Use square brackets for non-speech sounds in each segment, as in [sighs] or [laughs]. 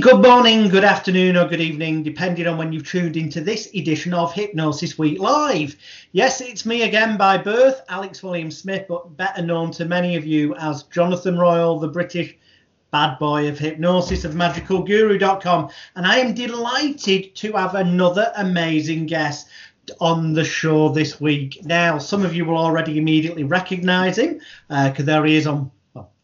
Good morning, good afternoon, or good evening, depending on when you've tuned into this edition of Hypnosis Week Live. Yes, it's me again by birth, Alex William Smith, but better known to many of you as Jonathan Royle, the British bad boy of hypnosis of magicalguru.com. And I am delighted to have another amazing guest on the show this week. Now, some of you will already immediately recognize him because uh, there he is on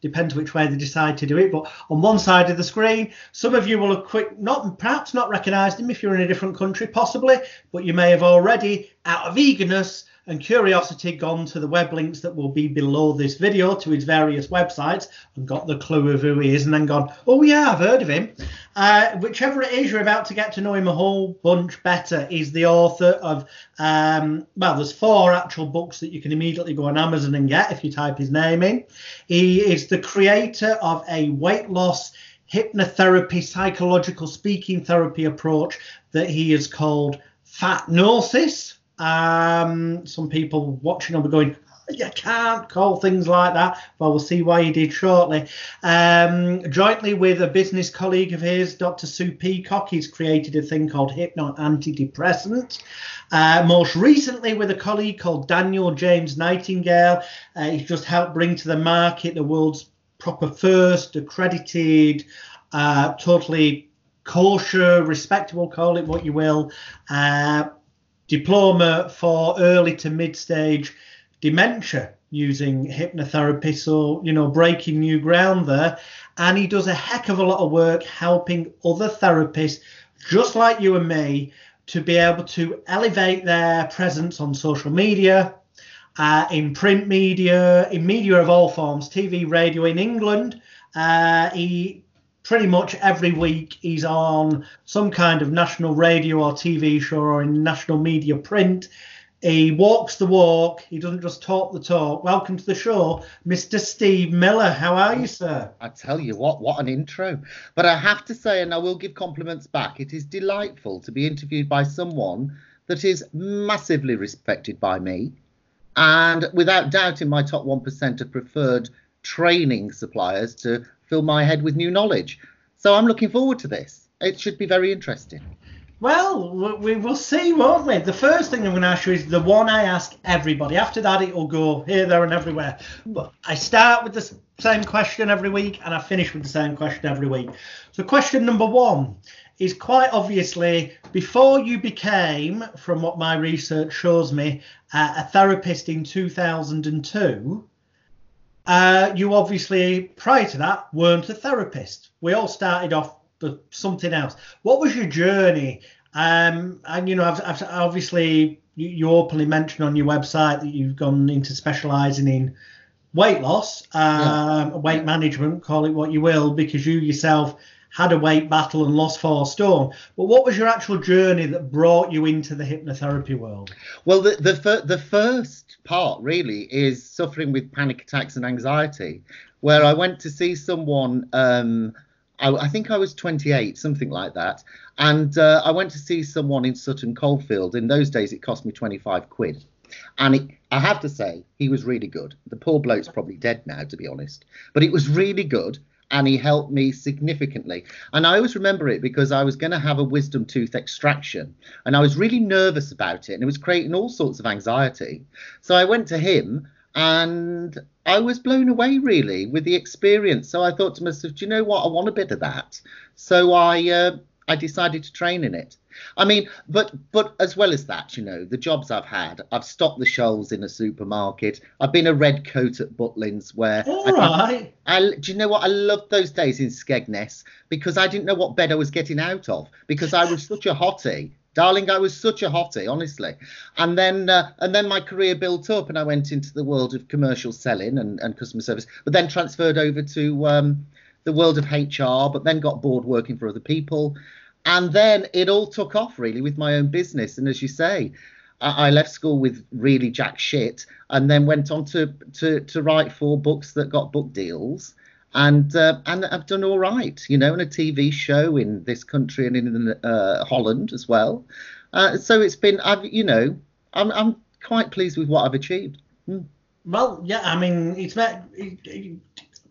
depends which way they decide to do it. But on one side of the screen, some of you will have quick, not perhaps not recognised him if you're in a different country, possibly, but you may have already, out of eagerness, and curiosity gone to the web links that will be below this video to his various websites and got the clue of who he is and then gone, oh yeah, I've heard of him. Uh, whichever it is, you're about to get to know him a whole bunch better. He's the author of, um, well, there's four actual books that you can immediately go on Amazon and get if you type his name in. He is the creator of a weight loss hypnotherapy, psychological speaking therapy approach that he has called Fatnosis um, some people watching will be going, you can't call things like that. Well, we'll see why he did shortly. Um, jointly with a business colleague of his, Dr. Sue Peacock, he's created a thing called Hypno Antidepressant. Uh, most recently, with a colleague called Daniel James Nightingale, uh, he's just helped bring to the market the world's proper first accredited, uh, totally kosher, respectable, call it what you will, uh, diploma for early to mid stage dementia using hypnotherapy. So, you know, breaking new ground there. And he does a heck of a lot of work helping other therapists, just like you and me, to be able to elevate their presence on social media, uh, in print media, in media of all forms, TV, radio in England. Uh, he pretty much every week he's on some kind of national radio or TV show or in national media print. He walks the walk. He doesn't just talk the talk. Welcome to the show, Mr. Steve Miller. How are you, sir? I tell you what, what an intro. But I have to say, and I will give compliments back, it is delightful to be interviewed by someone that is massively respected by me and without doubt in my top 1% of preferred training suppliers to fill my head with new knowledge. So I'm looking forward to this. It should be very interesting. Well, we will see, won't we? The first thing I'm going to ask you is the one I ask everybody. After that, it will go here, there, and everywhere. But I start with the same question every week, and I finish with the same question every week. So, question number one is quite obviously before you became, from what my research shows me, uh, a therapist in 2002 uh, you obviously, prior to that, weren't a therapist. We all started off with something else. What was your journey? Um, and you know, I've, I've obviously you, you, openly mentioned on your website that you've gone into specialising in weight loss, um, yeah. weight management, call it what you will, because you yourself had a weight battle and lost four stone. But what was your actual journey that brought you into the hypnotherapy world? Well, the the, the first part really is suffering with panic attacks and anxiety, where I went to see someone. Um, I, I think I was 28, something like that, and uh, I went to see someone in Sutton Coldfield. In those days, it cost me 25 quid. And it, I have to say, he was really good. The poor bloke's probably dead now, to be honest. But it was really good and he helped me significantly. And I always remember it because I was going to have a wisdom tooth extraction and I was really nervous about it and it was creating all sorts of anxiety. So I went to him and I was blown away really with the experience. So I thought to myself, do you know what? I want a bit of that. So I uh, I decided to train in it. I mean, but but as well as that, you know, the jobs I've had, I've stocked the shelves in a supermarket. I've been a red coat at Butlins where All I, right. I, do you know what? I loved those days in Skegness because I didn't know what bed I was getting out of because I was such a hottie. Darling, I was such a hottie, honestly. And then uh, and then my career built up and I went into the world of commercial selling and, and customer service, but then transferred over to um, the world of HR, but then got bored working for other people and then it all took off really with my own business. And as you say, I left school with really jack shit, and then went on to to to write four books that got book deals, and uh, and I've done all right, you know, in a TV show in this country and in uh, Holland as well. Uh, so it's been, I've you know, I'm I'm quite pleased with what I've achieved. Hmm. Well, yeah, I mean, it's met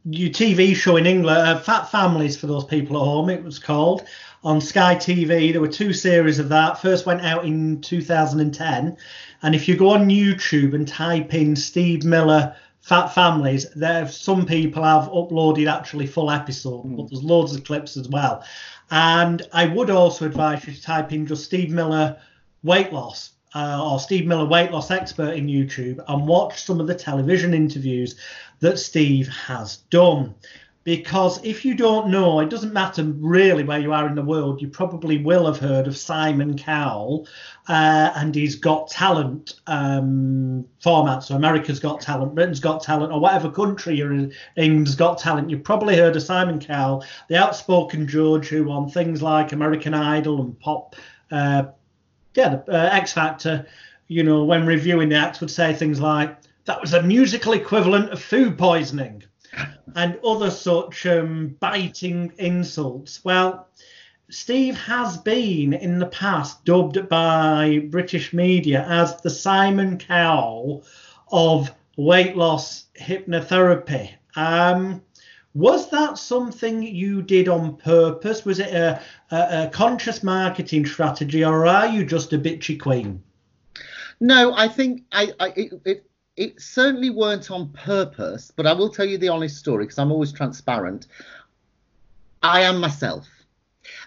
your TV show in England, uh, Fat Families for those people at home, it was called on Sky TV. There were two series of that. First went out in 2010, and if you go on YouTube and type in Steve Miller Fat Families, there some people have uploaded actually full episode, mm. but there's loads of clips as well. And I would also advise you to type in just Steve Miller weight loss uh, or Steve Miller weight loss expert in YouTube and watch some of the television interviews that Steve has done because if you don't know, it doesn't matter really where you are in the world, you probably will have heard of Simon Cowell uh, and his Got Talent um, format. So America's Got Talent, Britain's Got Talent, or whatever country you're in's Got Talent. You've probably heard of Simon Cowell, the outspoken judge who on things like American Idol and Pop, uh, yeah, the, uh, X Factor, you know, when reviewing the acts would say things like, that was a musical equivalent of food poisoning and other such um, biting insults. Well, Steve has been in the past dubbed by British media as the Simon Cowell of weight loss hypnotherapy. Um, was that something you did on purpose? Was it a, a, a conscious marketing strategy, or are you just a bitchy queen? No, I think I, I it, it, it certainly weren't on purpose, but I will tell you the honest story because I'm always transparent. I am myself.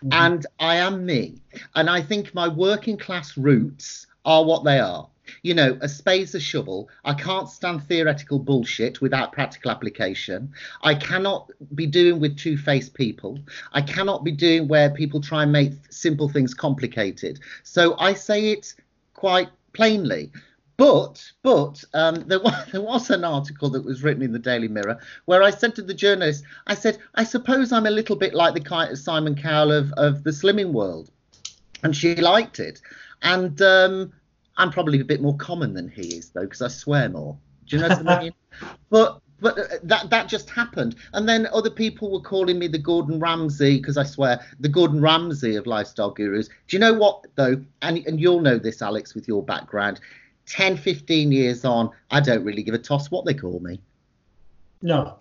Mm-hmm. And I am me. And I think my working class roots are what they are. You know, a spade's a shovel. I can't stand theoretical bullshit without practical application. I cannot be doing with two faced people. I cannot be doing where people try and make simple things complicated. So I say it quite plainly. But but um, there was [laughs] there was an article that was written in the Daily Mirror where I said to the journalist, I said, I suppose I'm a little bit like the kind of Simon Cowell of of the slimming world, and she liked it, and um, I'm probably a bit more common than he is though because I swear more. Do you know what I mean? [laughs] But but uh, that that just happened. And then other people were calling me the gordon ramsay because i swear the gordon ramsay of lifestyle gurus. Do you know what though? And, and you'll know this alex with your background 10, 15 years on, I don't really give a toss what they call me. No.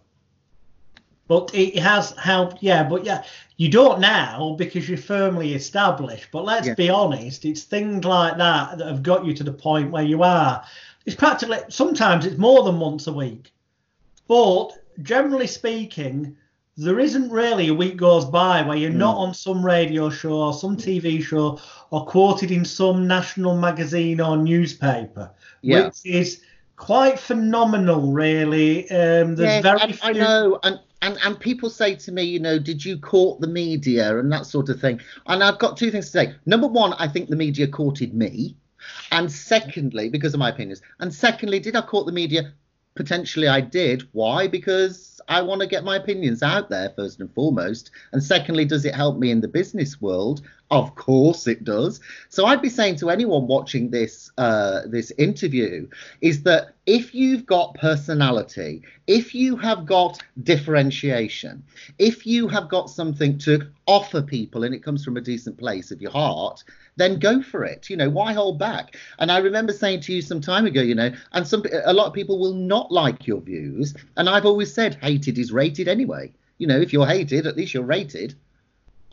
But it has helped, yeah. But yeah, you don't now because you're firmly established. But let's yeah. be honest, it's things like that that have got you to the point where you are. It's practically, sometimes it's more than once a week. But generally speaking, there isn't really a week goes by where you're mm. not on some radio show or some TV show or quoted in some national magazine or newspaper, yeah. which is quite phenomenal, really. Um, there's very few... I know, and, and and people say to me, you know, did you court the media and that sort of thing? And I've got two things to say. Number one, I think the media courted me. And secondly, because of my opinions, and secondly, did I court the media? Potentially I did. Why? Because I want to get my opinions out there first and foremost. And secondly, does it help me in the business world? Of course it does. So I'd be saying to anyone watching this uh, this interview is that if you've got personality, if you have got differentiation, if you have got something to offer people and it comes from a decent place of your heart, then go for it. You know, why hold back? And I remember saying to you some time ago, you know, and some a lot of people will not like your views, and I've always said hated is rated anyway. You know, if you're hated, at least you're rated.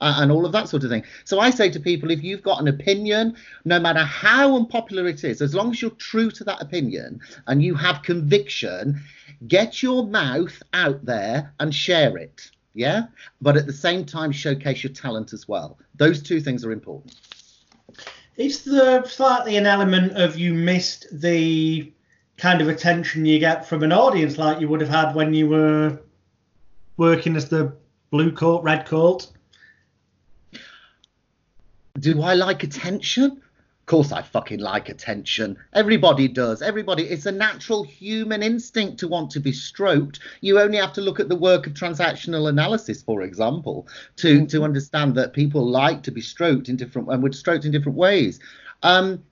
And all of that sort of thing. So I say to people, if you've got an opinion, no matter how unpopular it is, as long as you're true to that opinion and you have conviction, get your mouth out there and share it. Yeah. But at the same time, showcase your talent as well. Those two things are important. Is there slightly an element of you missed the kind of attention you get from an audience like you would have had when you were working as the blue coat, red coat? Do I like attention? Of course I fucking like attention. Everybody does. Everybody. It's a natural human instinct to want to be stroked. You only have to look at the work of transactional analysis, for example, to mm-hmm. to understand that people like to be stroked in different and would stroked in different ways. Um,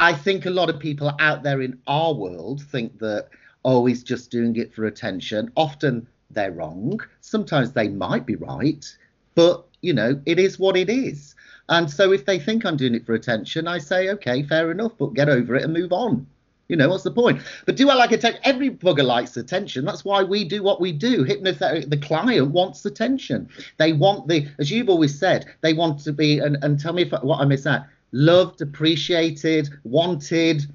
I think a lot of people out there in our world think that oh, he's just doing it for attention. Often they're wrong. Sometimes they might be right, but you know, it is what it is. And so if they think I'm doing it for attention, I say, okay, fair enough, but get over it and move on. You know, what's the point? But do I like attention? Every bugger likes attention. That's why we do what we do. Hypnotherapy, the client wants attention. They want the, as you've always said, they want to be, and, and tell me if what I miss out, loved, appreciated, wanted,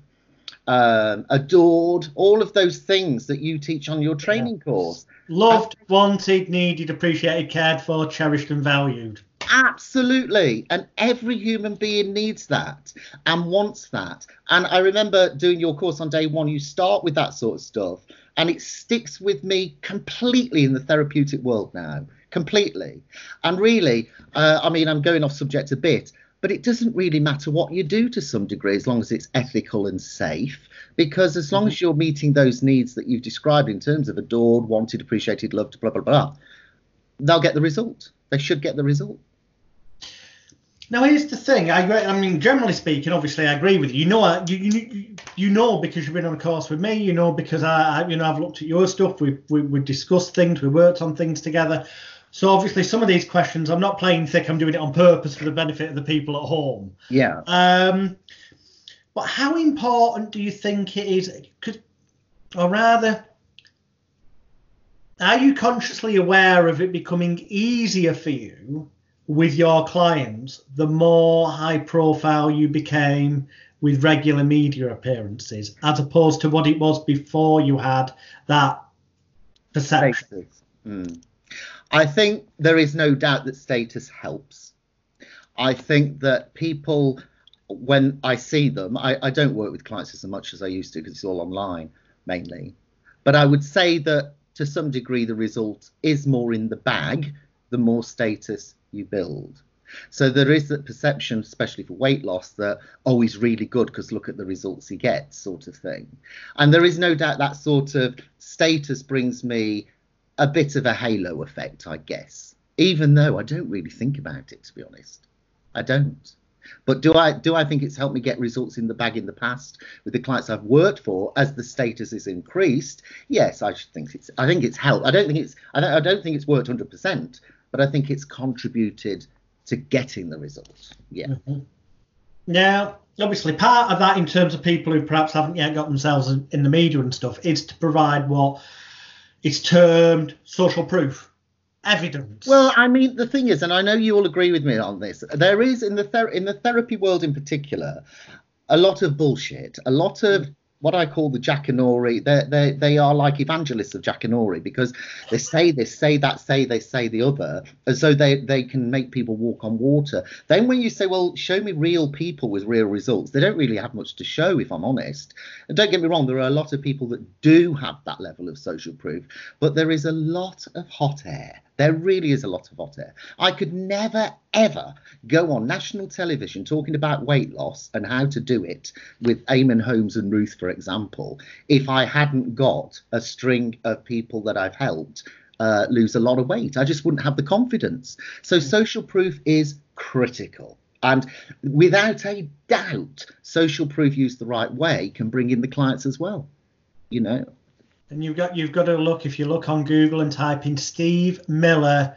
um, adored, all of those things that you teach on your training yeah. course. Loved, wanted, needed, appreciated, cared for, cherished, and valued. Absolutely. And every human being needs that and wants that. And I remember doing your course on day one, you start with that sort of stuff, and it sticks with me completely in the therapeutic world now. Completely. And really, uh, I mean, I'm going off subject a bit, but it doesn't really matter what you do to some degree as long as it's ethical and safe. Because as long as mm-hmm. you're meeting those needs that you've described in terms of adored, wanted, appreciated, loved, blah, blah, blah, they'll get the result. They should get the result. Now here's the thing. I I mean, generally speaking, obviously, I agree with you. You know, you you, you know because you've been on a course with me. You know because I, I you know I've looked at your stuff. We we we discussed things. We worked on things together. So obviously, some of these questions, I'm not playing thick. I'm doing it on purpose for the benefit of the people at home. Yeah. Um, but how important do you think it is? Cause, or rather, are you consciously aware of it becoming easier for you with your clients the more high profile you became with regular media appearances, as opposed to what it was before you had that perception? Mm. I think there is no doubt that status helps. I think that people, when I see them, I, I don't work with clients as much as I used to because it's all online mainly. But I would say that to some degree the result is more in the bag the more status you build. So there is that perception, especially for weight loss, that oh he's really good because look at the results he gets, sort of thing. And there is no doubt that sort of status brings me a bit of a halo effect, I guess. Even though I don't really think about it, to be honest, I don't. But do I do I think it's helped me get results in the bag in the past with the clients I've worked for as the status is increased? Yes, I think it's I think it's helped. I don't think it's I don't, I don't think it's worked 100%, but I think it's contributed to getting the results. Yeah. Mm-hmm. Now, obviously, part of that in terms of people who perhaps haven't yet got themselves in the media and stuff is to provide what it's termed social proof evidence. Well, I mean, the thing is, and I know you all agree with me on this. There is in the ther- in the therapy world in particular, a lot of bullshit, a lot of what I call the Jackanory. They they they are like evangelists of Jackanory because they say this, say that, say they say the other, as though they they can make people walk on water. Then when you say, well, show me real people with real results, they don't really have much to show, if I'm honest. And don't get me wrong, there are a lot of people that do have that level of social proof, but there is a lot of hot air there really is a lot of hot air. I could never, ever go on national television talking about weight loss and how to do it with Eamonn Holmes and Ruth, for example, if I hadn't got a string of people that I've helped uh, lose a lot of weight. I just wouldn't have the confidence. So, hmm. social proof is critical. And without a doubt, social proof used the right way can bring in the clients as well. You know, and you've got you've got to look if you look on Google and type in Steve Miller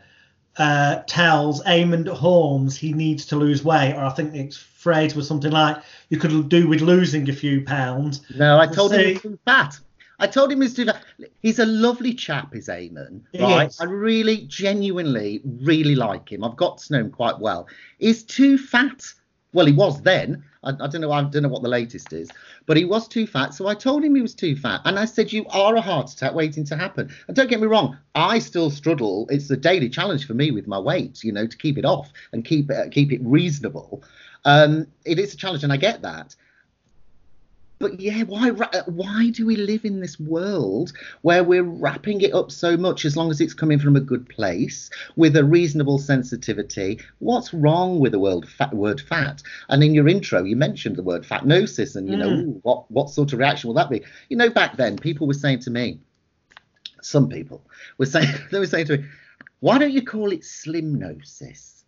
uh, tells Eamonn Holmes he needs to lose weight, or I think the phrase was something like you could do with losing a few pounds. No, I told him he's too fat. I told him he's too fat. He's a lovely chap, is Eamonn. Right? Is. I really, genuinely, really like him. I've got to know him quite well. He's too fat. Well, he was then. I, I, don't know. I don't know what the latest is, but he was too fat. So I told him he was too fat, and I said, "You are a heart attack waiting to happen." And don't get me wrong, I still struggle. It's a daily challenge for me with my weight, you know, to keep it off and keep it keep it reasonable. Um, it is a challenge, and I get that but yeah, why why do we live in this world where we're wrapping it up so much as long as it's coming from a good place with a reasonable sensitivity? What's wrong with the word fat, word fat? And in your intro, you mentioned the word fatnosis, and you mm. know ooh, what what sort of reaction will that be? You know, back then people were saying to me, some people were saying [laughs] they were saying to me, why don't you call it slimnosis?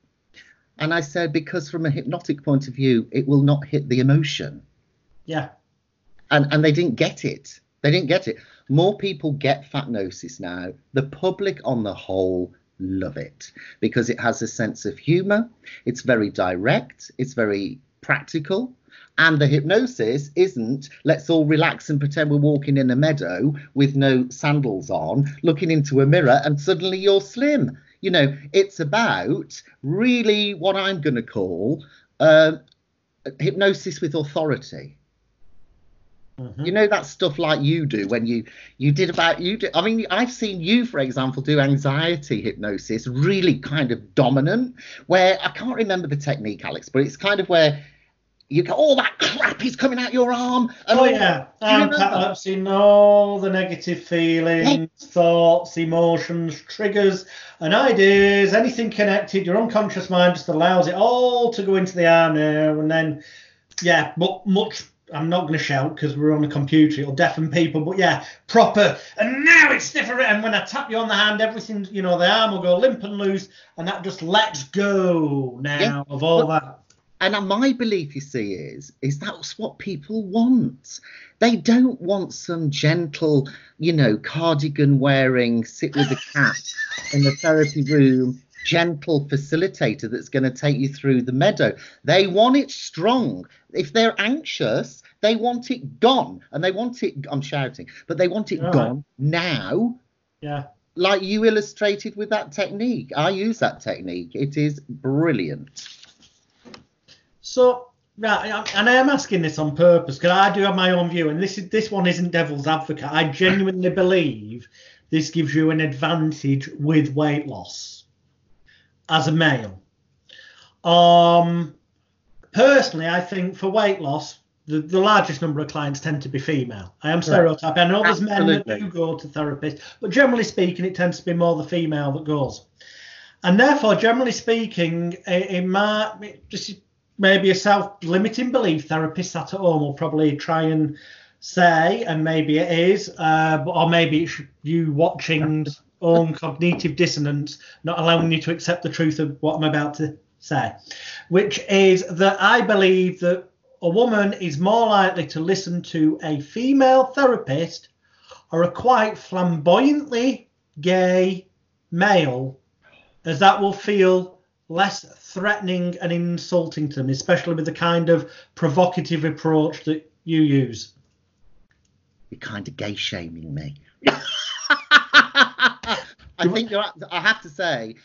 And I said because from a hypnotic point of view, it will not hit the emotion. Yeah and and they didn't get it. They didn't get it. More people get fatnosis now. The public, on the whole, love it because it has a sense of humour. It's very direct. It's very practical. And the hypnosis isn't let's all relax and pretend we're walking in a meadow with no sandals on, looking into a mirror, and suddenly you're slim. You know, it's about really what I'm going to call uh, hypnosis with authority. Mm-hmm. You know that stuff like you do when you you did about you do. I mean, I've seen you, for example, do anxiety hypnosis, really kind of dominant. Where I can't remember the technique, Alex, but it's kind of where you go, all oh, that crap is coming out your arm. oh yeah, um, collapsing all the negative feelings, thoughts, emotions, triggers, and ideas, anything connected. Your unconscious mind just allows it all to go into the arm now, and then yeah, but much I'm not going to shout because we're on a computer. It'll deafen people. But yeah, proper. And now it's different. And when I tap you on the hand, everything, you know, the arm will go limp and loose. And that just lets go now yeah. of all that. And uh, my belief, you see, is is that's what people want. They don't want some gentle, you know, cardigan wearing, sit with a cat in the therapy room gentle facilitator that's going to take you through the meadow. They want it strong. If they're anxious, they want it gone. And they want it, I'm shouting, but they want it All gone right. now. Yeah. Like you illustrated with that technique. I use that technique. It is brilliant. So, right, and I am asking this on purpose because I do have my own view, and this is this one isn't devil's advocate. I genuinely believe this gives you an advantage with weight loss as a male. Um, personally, I think for weight loss, the, the largest number of clients tend to be female. I am stereotyping. I know there's Absolutely. men that do go to therapists, but generally speaking, it tends to be more the female that goes. And therefore, generally speaking, in my this is maybe a self-limiting belief. Therapists at home will probably try and say, and maybe it is, uh, or maybe it's you watching own cognitive dissonance, not allowing you to accept the truth of what I'm about to say, which is that I believe that a woman is more likely to listen to a female therapist or a quite flamboyantly gay male, as that will feel less threatening and insulting to them, especially with the kind of provocative approach that you use. You're kind of gay shaming me. [laughs] I think you're. I have to say,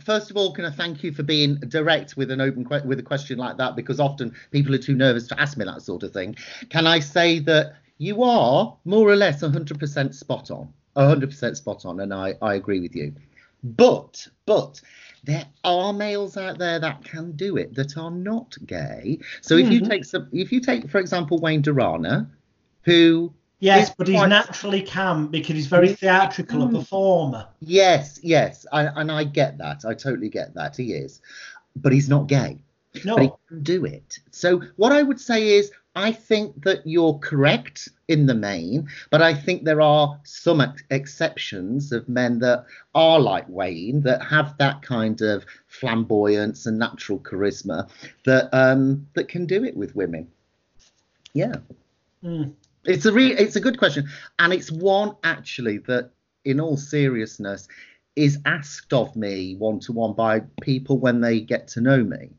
first of all, can I thank you for being direct with an open que- with a question like that because often people are too nervous to ask me that sort of thing. Can I say that you are more or less 100% spot on, 100% spot on, and I I agree with you. But but there are males out there that can do it that are not gay. So if mm-hmm. you take some, if you take for example Wayne Durana, who Yes, but he's naturally can because he's very theatrical, a mm. performer. Yes, yes, I, and I get that. I totally get that. He is, but he's not gay. No, but he can do it. So what I would say is, I think that you're correct in the main, but I think there are some ex- exceptions of men that are like Wayne that have that kind of flamboyance and natural charisma that um, that can do it with women. Yeah. Mm. It's a re- it's a good question, and it's one actually that, in all seriousness, is asked of me one to one by people when they get to know me,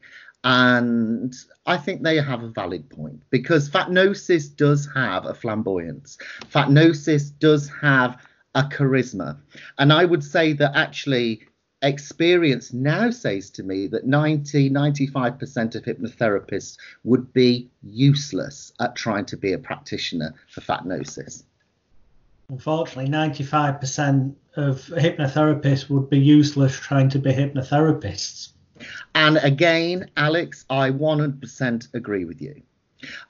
and I think they have a valid point because Fatnosis does have a flamboyance. Fatnosis does have a charisma, and I would say that actually experience now says to me that 90 95% of hypnotherapists would be useless at trying to be a practitioner for fatnosis. Unfortunately 95% of hypnotherapists would be useless trying to be hypnotherapists. And again alex i 100% agree with you.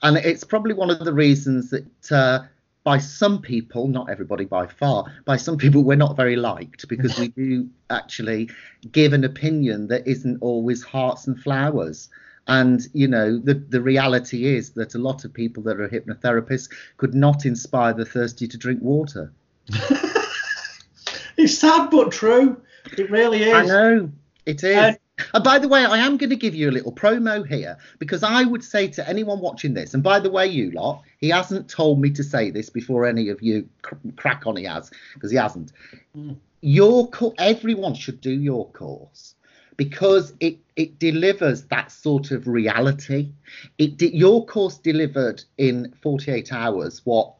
And it's probably one of the reasons that uh, by some people, not everybody by far, by some people, we're not very liked because we [laughs] do actually give an opinion that isn't always hearts and flowers. And, you know, the, the reality is that a lot of people that are hypnotherapists could not inspire the thirsty to drink water. [laughs] it's sad but true. It really is. I know. It is. Uh, and by the way, I am going to give you a little promo here because I would say to anyone watching this, and by the way, you lot, he hasn't told me to say this before any of you cr- crack on. He has because he hasn't. Mm. Your co- everyone should do your course because it it delivers that sort of reality. It de- your course delivered in 48 hours what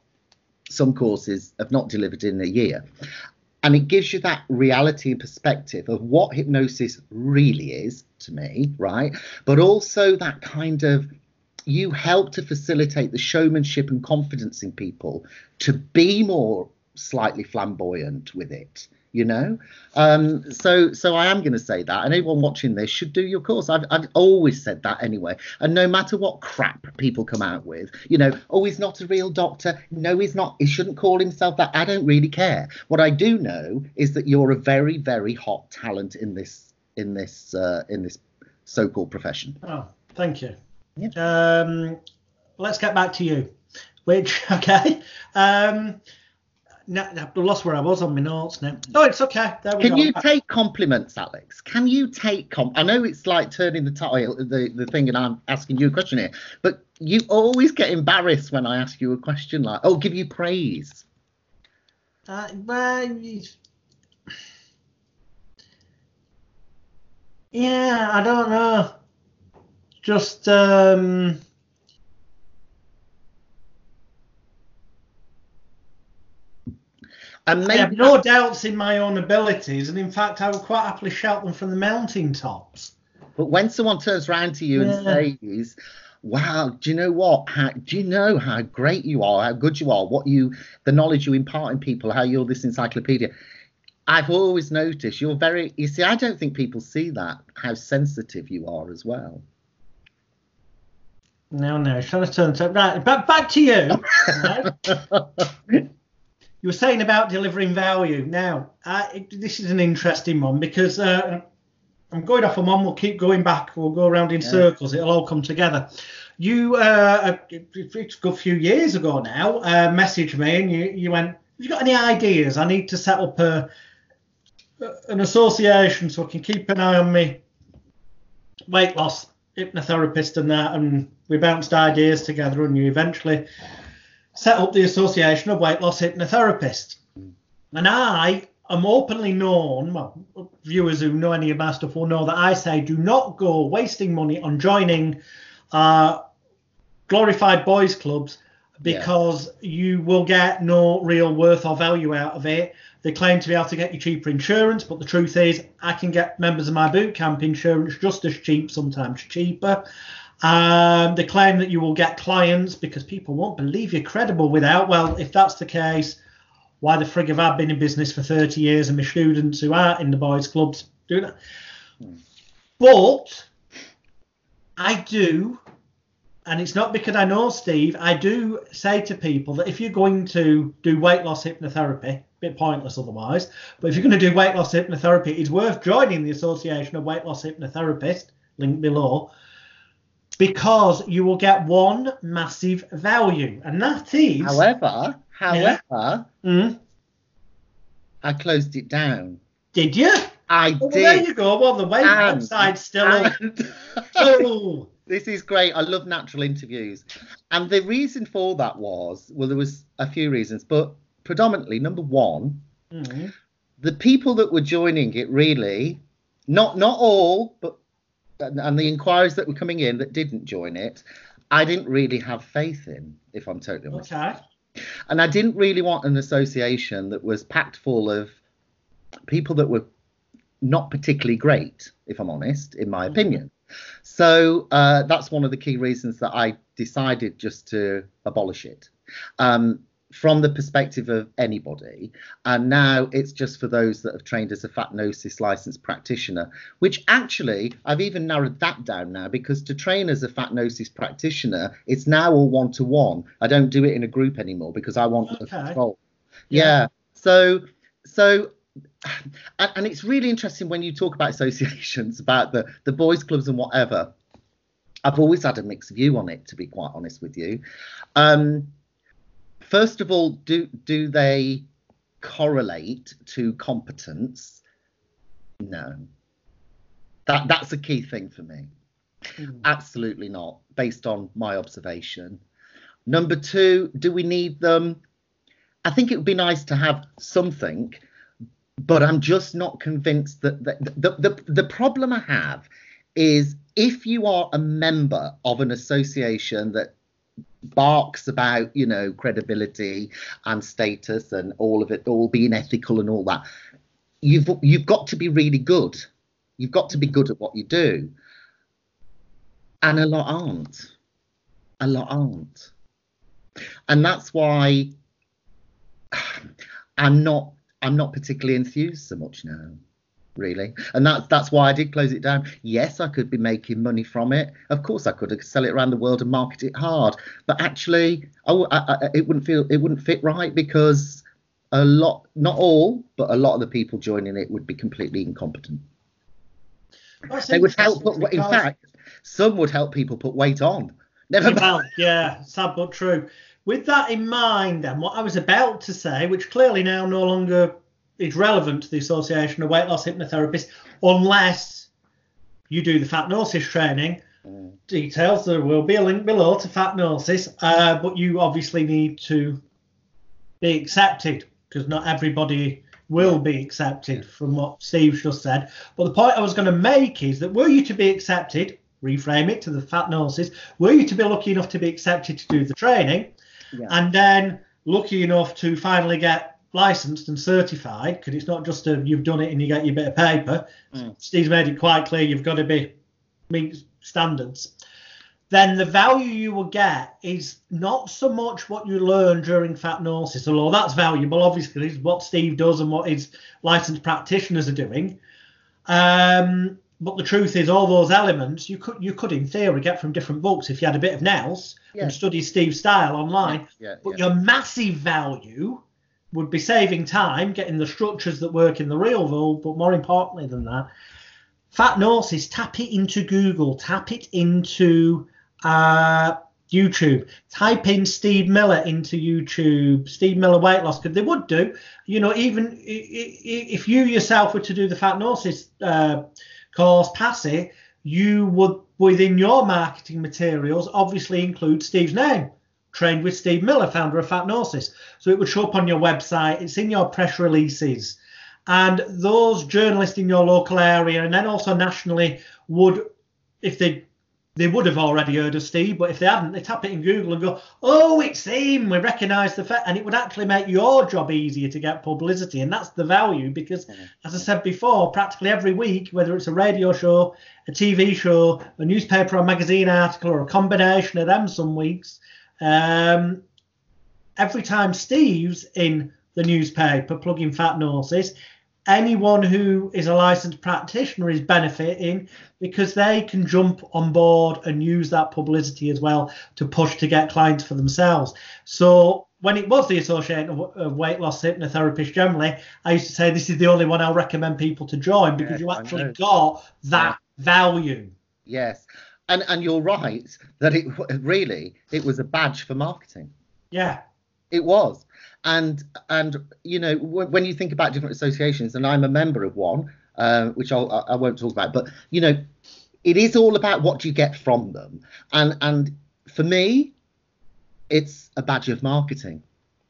some courses have not delivered in a year. And it gives you that reality and perspective of what hypnosis really is to me, right? But also that kind of you help to facilitate the showmanship and confidence in people to be more slightly flamboyant with it you know? Um, so so i am going to say that and anyone watching this should do your course. I've, I've always said that anyway. And no matter what crap people come out with you know oh he's not a real doctor. No he's not. He shouldn't call himself that. I don't really care. What i do know is that you're a very very hot talent in this in this uh, in this so-called profession. Oh thank you. Yeah. um let's get back to you. Which [laughs] okay. Um no, I've lost where I was on my notes now. Oh, it's okay. There we Can go. you take compliments, Alex? Can you take com? I know it's like turning the title, the, the thing, and I'm asking you a question here, but you always get embarrassed when I ask you a question like, "Oh, give you praise." Uh, well, yeah, I don't know. Just um, And I have no doubts in my own abilities, and in fact, I would quite happily shout them from the mountain tops. But when someone turns around to you yeah. and says, "Wow, do you know what? How, do you know how great you are? How good you are? What you, the knowledge you impart in people? How you're this encyclopedia." I've always noticed you're very. You see, I don't think people see that how sensitive you are as well. No, no, trying to turn to right. Back back to you. [laughs] [laughs] you were saying about delivering value. Now, uh, it, this is an interesting one because uh, I'm going off on one. We'll keep going back. We'll go around in yeah. circles. It'll all come together. You, uh, it's a good few years ago now, uh, messaged me and you, you went, Have you got any ideas? I need to set up a, an association so I can keep an eye on me weight loss hypnotherapist and that. And we bounced ideas together and you eventually set up the Association of Weight Loss Hypnotherapists. And I am openly known, well, viewers who know any of my stuff will know that I say do not go wasting money on joining uh, glorified boys clubs because yeah. you will get no real worth or value out of it. They claim to be able to get you cheaper insurance, but the truth is, I can get members of my boot camp insurance just as cheap, sometimes cheaper. Um, they claim that you will get clients because people won't believe you're credible without. Well, if that's the case, why the frig have I been in business for 30 years and my students who are in the boys' clubs do that? But I do, and it's not because I know Steve, I do say to people that if you're going to do weight loss hypnotherapy, bit pointless otherwise, but if you're going to do weight loss hypnotherapy, it's worth joining the Association of Weight Loss Hypnotherapists, link below, because you will get one massive value, and that is. However, however, yeah. mm. I closed it down. Did you? I oh, did. There you go. Well, the way website's still and, [laughs] oh. This is great. I love natural interviews, and the reason for that was well, there was a few reasons, but predominantly number one, mm. the people that were joining it really, not not all, but and the inquiries that were coming in that didn't join it, I didn't really have faith in, if I'm totally honest. Okay. And I didn't really want an association that was packed full of people that were not particularly great, if I'm honest, in my mm-hmm. opinion. So uh, that's one of the key reasons that I decided just to abolish it. Um, from the perspective of anybody. And now it's just for those that have trained as a Fatnosis licensed practitioner, which actually I've even narrowed that down now because to train as a Fatnosis practitioner, it's now all one to one. I don't do it in a group anymore because I want okay. control. Yeah. yeah. So, so and, it's really interesting when you talk about associations, about the, the boys' clubs and whatever. I've always had a mixed view on it, to be quite honest with you. Um, first of all, do do they correlate to competence? No. That that's a key thing for me. Mm. Absolutely not, based on my observation. Number two, do we need them? I think it would be nice to have something, but I'm just not convinced that the, the, the, the problem I have is if you are a member of an association that barks about you know credibility and status and all of it all being ethical and all that. You've you've got to be really good. You've got to be good at what you do. And a lot aren't. A lot aren't. And that's why [sighs] i'm not i'm not particularly enthused so much now really. And that's that's why i did close it down. Yes i could be making money from it. Of course i could sell it around the world and market it hard. But actually I, I, it wouldn't feel it wouldn't fit right because a lot not all but a lot of the people joining it would be completely incompetent. They would help put, in fact some would help people put weight on. Never mind. yeah sad but true. With that in mind then what i was about to say which clearly now no longer is relevant to the Association of Weight Loss Hypnotherapists unless you do the Fat Fatnosis training. Mm. Details there will be a link below to Fatnosis, uh, but you obviously need to be accepted because not everybody will be accepted from what Steve just said. But the point I was going to make is that were you to be accepted, reframe it to the Fat Fatnosis, were you to be lucky enough to be accepted to do the training, yeah. and then lucky enough to finally get licensed and certified because it's not just a you've done it and you get your bit of paper. Mm. Steve's made it quite clear you've got to be meet standards. Then the value you will get is not so much what you learn during fat Fatnosis, although that's valuable, obviously, is what Steve does and what his licensed practitioners are doing. Um, but the truth is, all those elements you could you could in theory get from different books if you had a bit of nous yeah. and study Steve's style online. Yeah, yeah, but your massive value would be saving time getting the structures that work in the real world, but more importantly than that, Fatnosis tap it into Google, tap it into uh, YouTube, type in Steve Miller into YouTube, Steve Miller weight loss, because they would do, you know, even if you yourself were to do the Fatnosis uh, course, pass it, you would within your marketing materials obviously include Steve's name trained with Steve Miller, founder of Fat Fatnosis. So it would show up on your website, it's in your press releases. And those journalists in your local area and then also nationally would, if they they would have already heard of Steve, but if they hadn't, they tap it in Google and go, "Oh, it's him. We recognise the fact," and it would actually make your job easier to get publicity, and that's the value. Because, mm. as I said before, practically every week, whether it's a radio show, a TV show, a newspaper or magazine article, or a combination of them, some weeks, um, every time Steve's in the newspaper plugging Fatnosis, anyone who is a licensed practitioner is benefiting because they can jump on board and use that publicity as well to push to get clients for themselves. So when it was the Association of Weight Loss Hypnotherapists generally, I used to say this is the only one I'll recommend people to join because you actually got that yeah. value. Yes and and you're right that it really it was a badge for marketing. Yeah, it was. And and you know when you think about different associations, and I'm a member of one, uh, which I'll, I won't talk about, but you know, it is all about what you get from them. And and for me, it's a badge of marketing.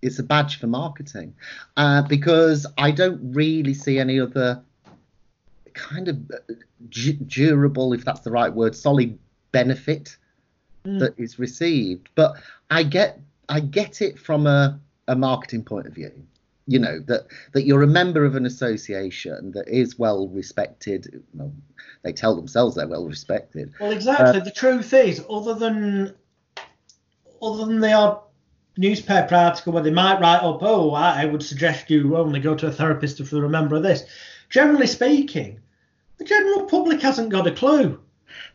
It's a badge for marketing uh, because I don't really see any other kind of uh, durable, if that's the right word, solid benefit mm. that is received. But I get I get it from a, a marketing point of view. You know that that you're a member of an association that is well respected. Well, they tell themselves they're well respected. Well, exactly. Uh, the truth is, other than other than the odd newspaper article where they might write up, oh, I would suggest you only go to a therapist if you're a member of this. Generally speaking, the general public hasn't got a clue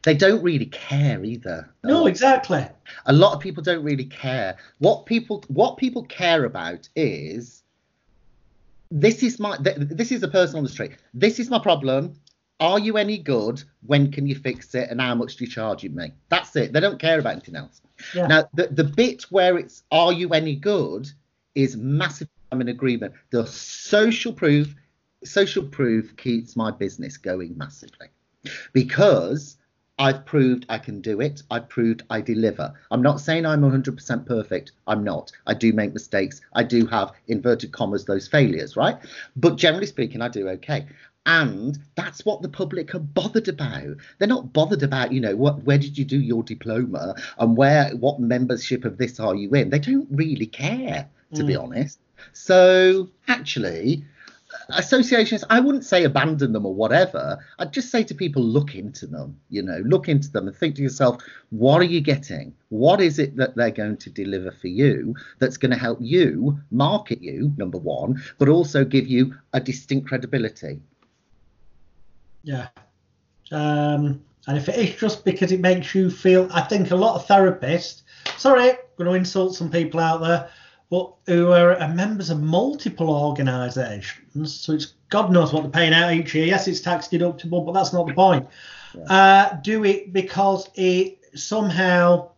they don't really care either. No, exactly. A lot of people don't really care. What people what people care about is this is my this is a person on the street. This is my problem. Are you any good? When can you fix it? And how much do you charge me? That's it. They don't care about anything else. Yeah. Now the the bit where it's are you any good is massive. I'm in agreement. The social proof social proof keeps my business going massively because I've proved I can do it. I've proved I deliver. I'm not saying I'm 100% perfect. I'm not. I do make mistakes. I do have inverted commas those failures, right? But generally speaking, I do okay. And that's what the public are bothered about. They're not bothered about, you know, what where did you do your diploma and where what membership of this are you in? They don't really care, to mm. be honest. So actually, associations i wouldn't say abandon them or whatever. I'd just say to people look into them you know look into them and think to yourself what are you getting? What is it that they're going to deliver for you that's going to help you market you number one but also give you a distinct credibility? Yeah. Um and if it is just because it makes you feel i think a lot of therapists sorry i'm going to insult some people out there but who are members of multiple organisations. So it's God knows what they're paying out each year. Yes, it's tax deductible, but that's not the point. Yeah. Uh, do it because it somehow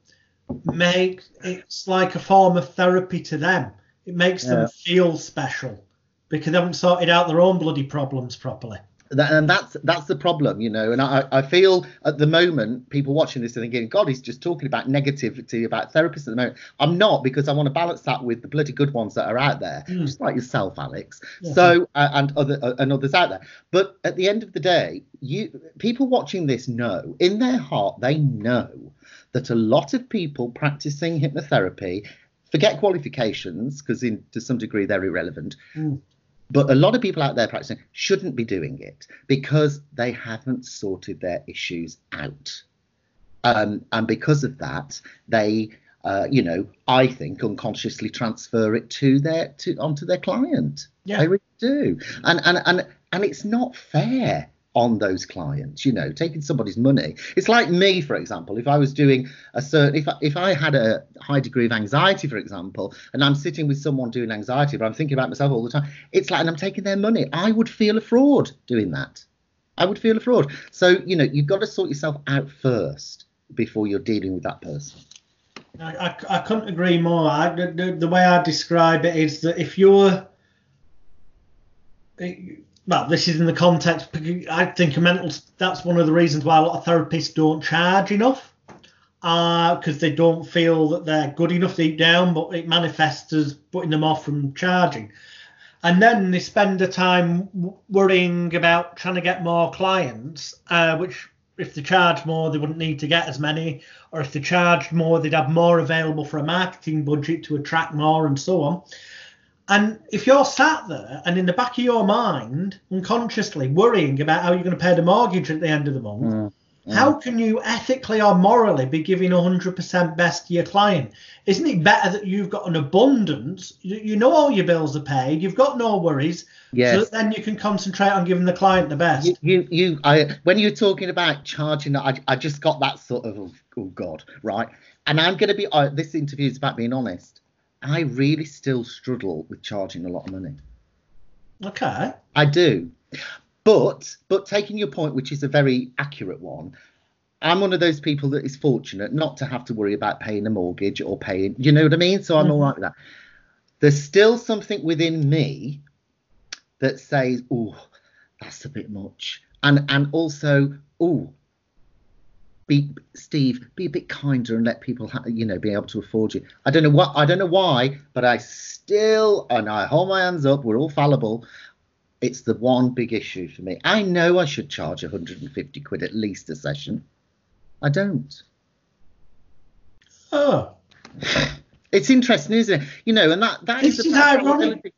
makes it's like a form of therapy to them. It makes yeah. them feel special because they haven't sorted out their own bloody problems properly that, and that's that's the problem, you know. And I, I feel at the moment people watching this are thinking, God, he's just talking about negativity about therapists at the moment. I'm not because I want to balance that with the bloody good ones that are out there, mm. just like yourself, Alex. Yeah. So uh, and other uh, and others out there. But at the end of the day, you people watching this know in their heart they know that a lot of people practicing hypnotherapy forget qualifications because in to some degree they're irrelevant mm. But a lot of people out there practicing shouldn't be doing it because they haven't sorted their issues out. Um, and because of that, they, uh, you know, I think unconsciously transfer it to their to onto their client. Yeah. They really do. And and and and it's not fair on those clients you know taking somebody's money. It's like me for example if i was doing a certain if I, if i had a high degree of anxiety for example and i'm sitting with someone doing anxiety but i'm thinking about myself all the time it's like and i'm taking their money i would feel a fraud doing that. I would feel a fraud. So you know you've got to sort yourself out first before you're dealing with that person. I, I, I couldn't agree more. I, the, the way i describe it is that if you're well, this is in the context. I think a mental. That's one of the reasons why a lot of therapists don't charge enough, because uh, they don't feel that they're good enough deep down, but it manifests as putting them off from charging. And then they spend the time worrying about trying to get more clients, uh, which if they charge more, they wouldn't need to get as many, or if they charged more, they'd have more available for a marketing budget to attract more, and so on. And if you're sat there and in the back of your mind, unconsciously worrying about how you're going to pay the mortgage at the end of the month, mm, mm. how can you ethically or morally be giving 100% best to your client? Isn't it better that you've got an abundance? You, know all your bills are paid, you've got no worries, yes. so that then you can concentrate on giving the client the best. You, you, you I, when you're talking about charging, I, I just got that sort of, oh, oh God, right? And I'm going to be, uh, this interview is about being honest. I really still struggle with charging a lot of money. Okay. I do. But but taking your point, which is a very accurate one, I'm one of those people that is fortunate not to have to worry about paying a mortgage or paying, you know what I mean? So I'm mm-hmm. all right with that. There's still something within me that says, oh, that's a bit much. And and also, oh, be Steve, be a bit kinder and let people, ha- you know, be able to afford you. I don't know what, I don't know why, but I still, and I hold my hands up. We're all fallible. It's the one big issue for me. I know I should charge 150 quid at least a session. I don't. Oh. [sighs] It's interesting, isn't it? You know, and that that is, is ironic.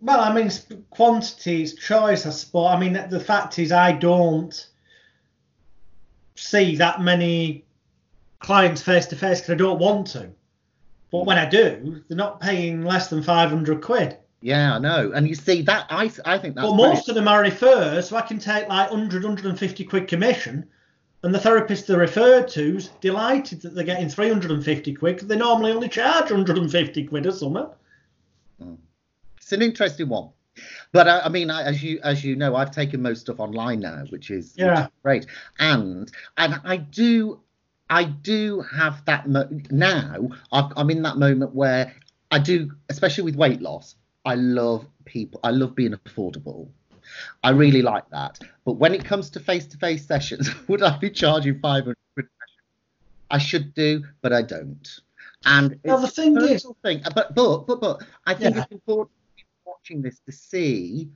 Well, I mean, quantity is choice, I suppose. I mean, the fact is, I don't see that many clients face to face because I don't want to. But when I do, they're not paying less than 500 quid. Yeah, I know. And you see that I I think that's. Well, most of them are referred, so I can take like 100, 150 quid commission, and the therapist they're referred to's delighted that they're getting 350 quid because they normally only charge 150 quid or something. Hmm. It's an interesting one. But I, I mean, I, as you as you know, I've taken most stuff online now, which is, yeah. Which is great. And and I do I do have that mo- now. i I'm in that moment where I do, especially with weight loss. I love people. I love being affordable. I really like that. But when it comes to face-to-face sessions, [laughs] would I be charging 500? I should do, but I don't. And Well, the it's a thing is- thing. But but but but I think Yeah. it's important watching this to see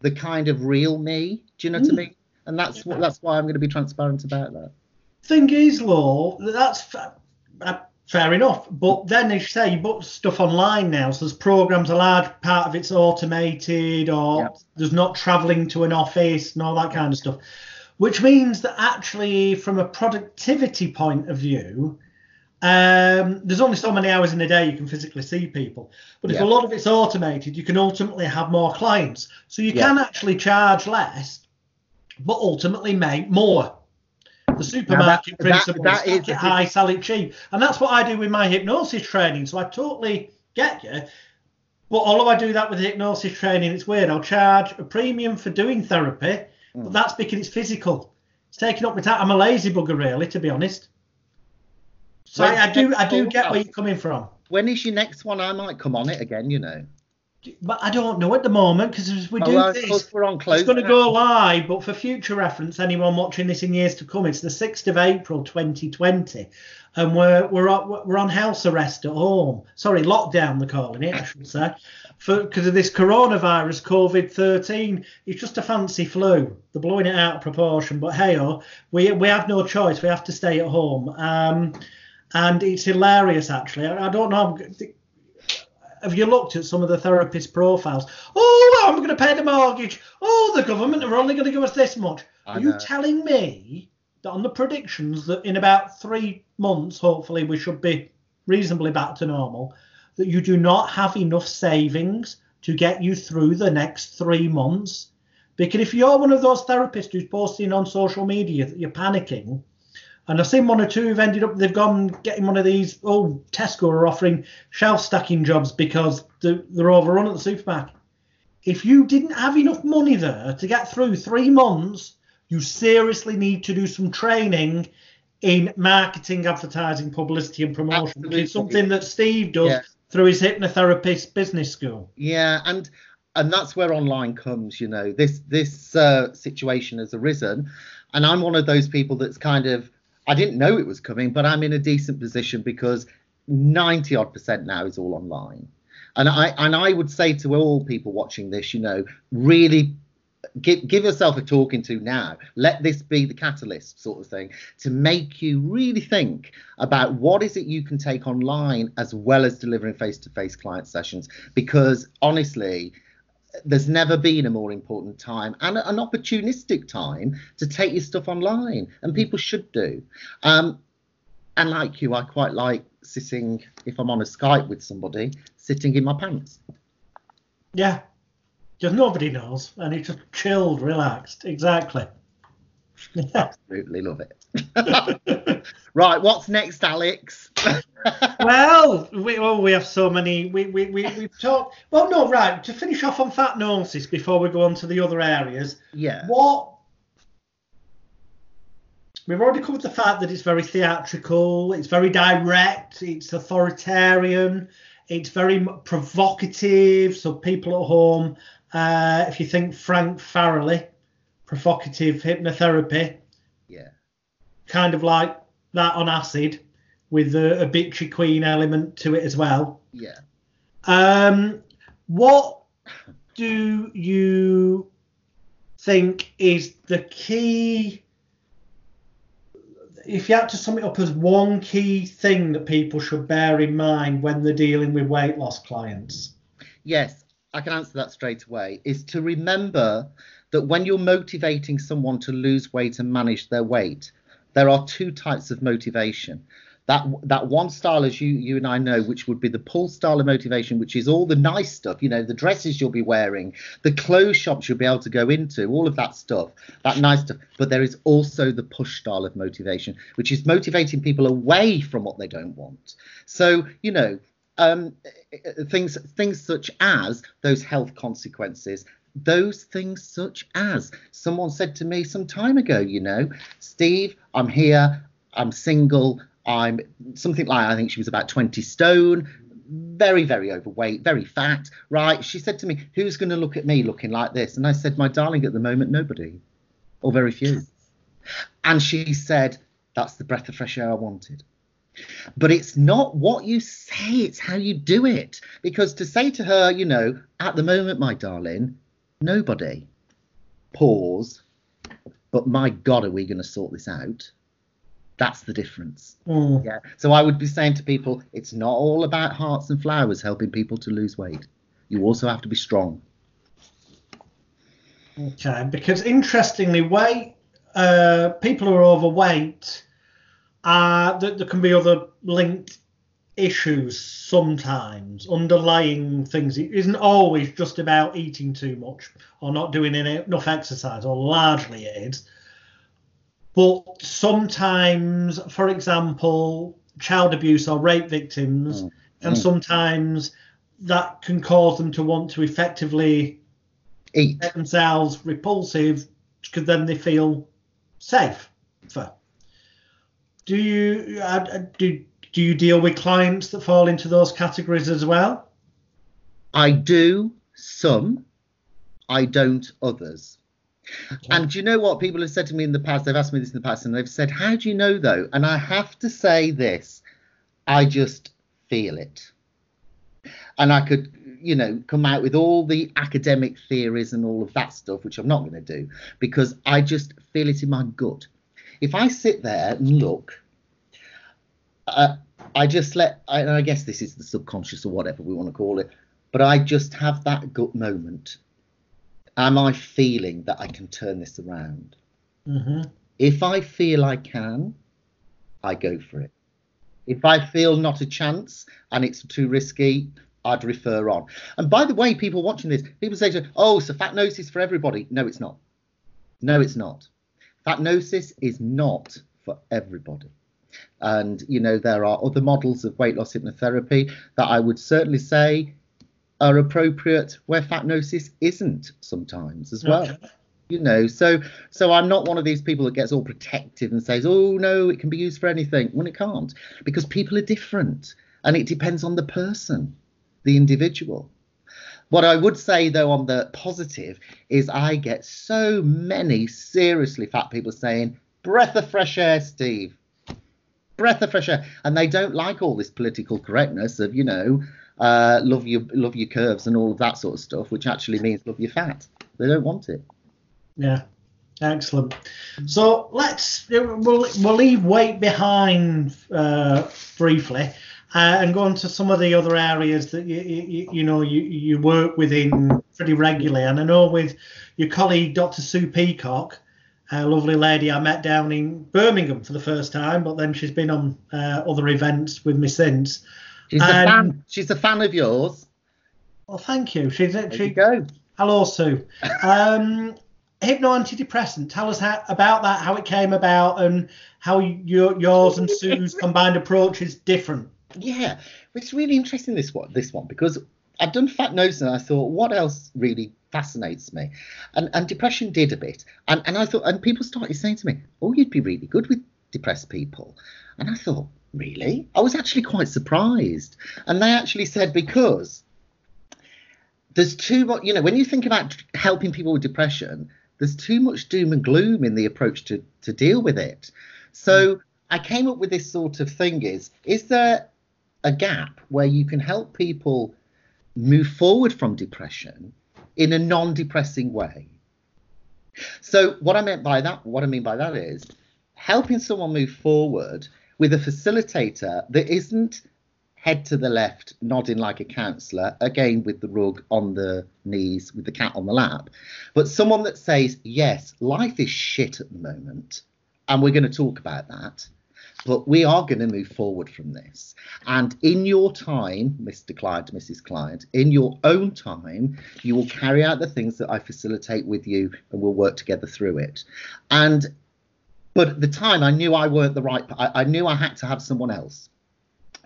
the kind of real me. Do you know what I Mm. mean? And that's what that's why I'm going to be transparent about that. thing is, law, that's uh, fair enough. But then, you say, you book stuff online now, so there's programs, a large part of it's automated, or Yep. there's not travelling to an office and all that kind of stuff. Which means that actually, from a productivity point of view, um, there's only so many hours in a day you can physically see people. But if Yeah. a lot of it's automated, you can ultimately have more clients. So you Yeah. can actually charge less, but ultimately make more. The supermarket that- principle that is is it high, sell it cheap. And that's what I do with my hypnosis training. So I totally get you. But although I do that with hypnosis training, it's weird. I'll charge a premium for doing therapy, Mm. but that's because it's physical. It's taking up my time. I'm a lazy bugger, really, to be honest. So When's I, I do, I do get where you're coming from. When is your next one? I might come on it again. You know. But I don't know at the moment because as we Oh, do well, this, we're on close. It's going to go live, but for future reference, anyone watching this in years to come, it's the 6th of April 2020, and we're we're on, we're on house arrest at home. Sorry, lockdown they're calling it, I should say, for because of this coronavirus, COVID 13. It's just a fancy flu. They're blowing it out of proportion, but hey, oh, we we have no choice. We have to stay at home. Um, and it's hilarious actually. I, I don't know. Have you looked at some of the therapist profiles? Oh, I'm going to pay the mortgage. Oh, the government are only going to give us this much. I Are you telling me that on the predictions that in about three months, hopefully, we should be reasonably back to normal, that you do not have enough savings to get you through the next three months? Because if you're one of those therapists who's posting on social media that you're panicking, and I've seen one or two who've ended up, they've gone getting one of these, oh, Tesco are offering shelf stacking jobs because they're, overrun at the supermarket. If you didn't have enough money there to get through three months, you seriously need to do some training in marketing, advertising, publicity, and promotion, Absolutely. something that Steve does Yeah. through his hypnotherapist business school. Yeah, and and that's where online comes. You know, this this uh, situation has arisen, and I'm one of those people that's kind of I didn't know it was coming, but I'm in a decent position because 90 odd percent now is all online. And I and I would say to all people watching this, you know, really give give yourself a talking to now. Let this be the catalyst sort of thing to make you really think about what is it you can take online as well as delivering face-to-face client sessions. Because honestly, there's never been a more important time and an opportunistic time to take your stuff online, and people should do. Um, and like you, I quite like sitting if I'm on a Skype with somebody, sitting in my pants. Yeah, just nobody knows, and it's just chilled, relaxed. Exactly. [laughs] Absolutely love it. [laughs] right, what's next, Alex? [laughs] well, we oh, we have so many. We we we we've talked. Well, no, right. To finish off on Fatnosis before we go on to the other areas, yeah, what we've already covered the fact that it's very theatrical, it's very direct, it's authoritarian, it's very provocative. So people at home, uh, if you think Frank Farrelly, provocative hypnotherapy, kind of like that on acid with a, a bitchy queen element to it as well. yeah. Um, what do you think is the key? If you had to sum it up as one key thing that people should bear in mind when they're dealing with weight loss clients, Yes, I can answer that straight away. Is to remember that when you're motivating someone to lose weight and manage their weight, there are two types of motivation. That that one style, as you you and I know, which would be the pull style of motivation, which is all the nice stuff, you know, the dresses you'll be wearing, the clothes shops you'll be able to go into, all of that stuff, that nice stuff. But there is also the push style of motivation, which is motivating people away from what they don't want. So you know, um, things things such as those health consequences those things such as someone said to me some time ago you know steve i'm here i'm single i'm something like i think she was about 20 stone very, very overweight, very fat, right? She said to me, Who's going to look at me looking like this? And I said, My darling, at the moment, nobody, or very few. And she said, That's the breath of fresh air I wanted. But it's not what you say, it's how you do it. Because to say to her, you know, at the moment, my darling, nobody, pause, but my God, are we going to sort this out? That's the difference. Mm. Yeah. So I would be saying to people, it's not all about hearts and flowers helping people to lose weight. You also have to be strong. Okay, because interestingly, weight uh, people who are overweight, uh, there, there can be other linked issues sometimes, underlying things. It isn't always just about eating too much or not doing enough exercise, or largely it is. But sometimes, for example, child abuse or rape victims, Mm. and Mm. sometimes that can cause them to want to effectively Eat. make themselves repulsive because then they feel safe. For do you uh, uh, do do you deal with clients that fall into those categories as well? I do some, I don't others. Okay. And do you know what people have said to me in the past? They've asked me this in the past, and they've said, "How do you know though?" And I have to say this: I just feel it, and I could, you know, come out with all the academic theories and all of that stuff, which I'm not going to do because I just feel it in my gut. If I sit there and look, uh, I just let, I, I guess this is the subconscious or whatever we want to call it, but I just have that gut moment. Am I feeling that I can turn this around? hmm If I feel I can, I go for it. If I feel not a chance and it's too risky, I'd refer on. And by the way, people watching this, people say to, oh, so fatnosis for everybody. No, it's not. No, it's not. Fatnosis is not for everybody. And, you know, there are other models of weight loss hypnotherapy that I would certainly say are appropriate where fatnosis isn't sometimes as well Okay. you know. So so i'm not one of these people that gets all protective and says oh no it can be used for anything. When it can't because people are different and it depends on the person the individual. What i would say though on the positive is i get so many seriously fat people saying breath of fresh air steve breath of fresh air and they don't like all this political correctness of you know uh, love your love your curves and all of that sort of stuff which actually means love your fat they don't want it Yeah, excellent. So let's we'll we'll leave weight behind uh, briefly uh, and go on to some of the other areas that you you, you know you, you work within pretty regularly. And I know with your colleague Dr. Sue Peacock, a lovely lady I met down in Birmingham for the first time, but then she's been on uh, other events with me since. She's a fan. She's a fan of yours. Well, thank you. She's There she, you go. Hello, Sue. Um, hypno antidepressant. Tell us how, about that, how it came about, and how your, yours and Sue's combined approach is different. Yeah, it's really interesting this one. This one because I've done fat nose and I thought, what else really fascinates me? And and depression did a bit. And and I thought, and people started saying to me, oh, you'd be really good with depressed people. And I thought, really? I was actually quite surprised. And they actually said because there's too much, you know, when you think about helping people with depression, there's too much doom and gloom in the approach to to deal with it. So hmm. I came up with this sort of thing: is is there a gap where you can help people move forward from depression in a non-depressing way? So what I meant by that, what I mean by that is helping someone move forward with a facilitator that isn't head to the left, nodding like a counsellor, again with the rug on the knees, with the cat on the lap, but someone that says, yes, life is shit at the moment, and we're going to talk about that, but we are going to move forward from this. And in your time, Mr. Client, Mrs. Client, in your own time, you will carry out the things that I facilitate with you, and we'll work together through it. And but at the time, I knew I weren't the right. I, I knew I had to have someone else.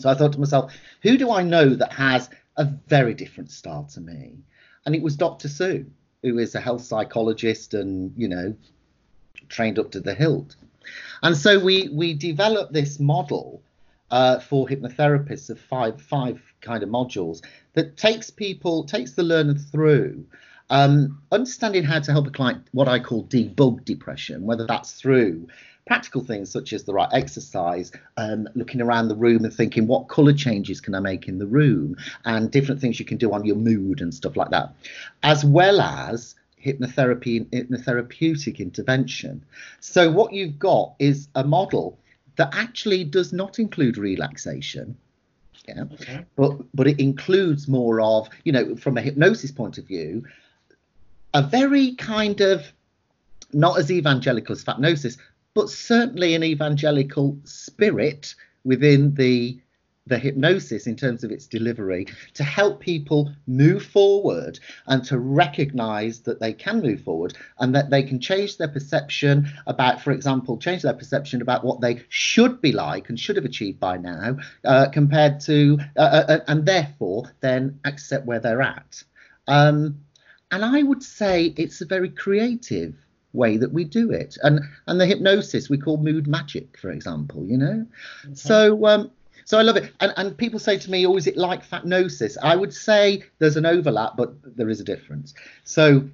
So I thought to myself, who do I know that has a very different style to me? And it was Dr. Sue, who is a health psychologist and, you know, trained up to the hilt. And so we we developed this model uh, for hypnotherapists of five five kind of modules that takes people, takes the learner through um, understanding how to help a client, what I call debug depression, whether that's through practical things such as the right exercise, um, looking around the room and thinking what color changes can I make in the room, and different things you can do on your mood and stuff like that, as well as hypnotherapy and hypnotherapeutic intervention. So what you've got is a model that actually does not include relaxation. Yeah, okay. but but it includes more of you know from a hypnosis point of view, a very kind of not as evangelical as Fatnosis, but certainly an evangelical spirit within the the hypnosis in terms of its delivery to help people move forward and to recognize that they can move forward and that they can change their perception about, for example, change their perception about what they should be like and should have achieved by now uh, compared to, uh, uh, uh and therefore then accept where they're at. Um, and I would say it's a very creative way that we do it. And and the hypnosis we call mood magic, for example, you know. Okay. So um, so I love it. And and people say to me, "Oh, is it like fatnosis?" I would say there's an overlap, but there is a difference. So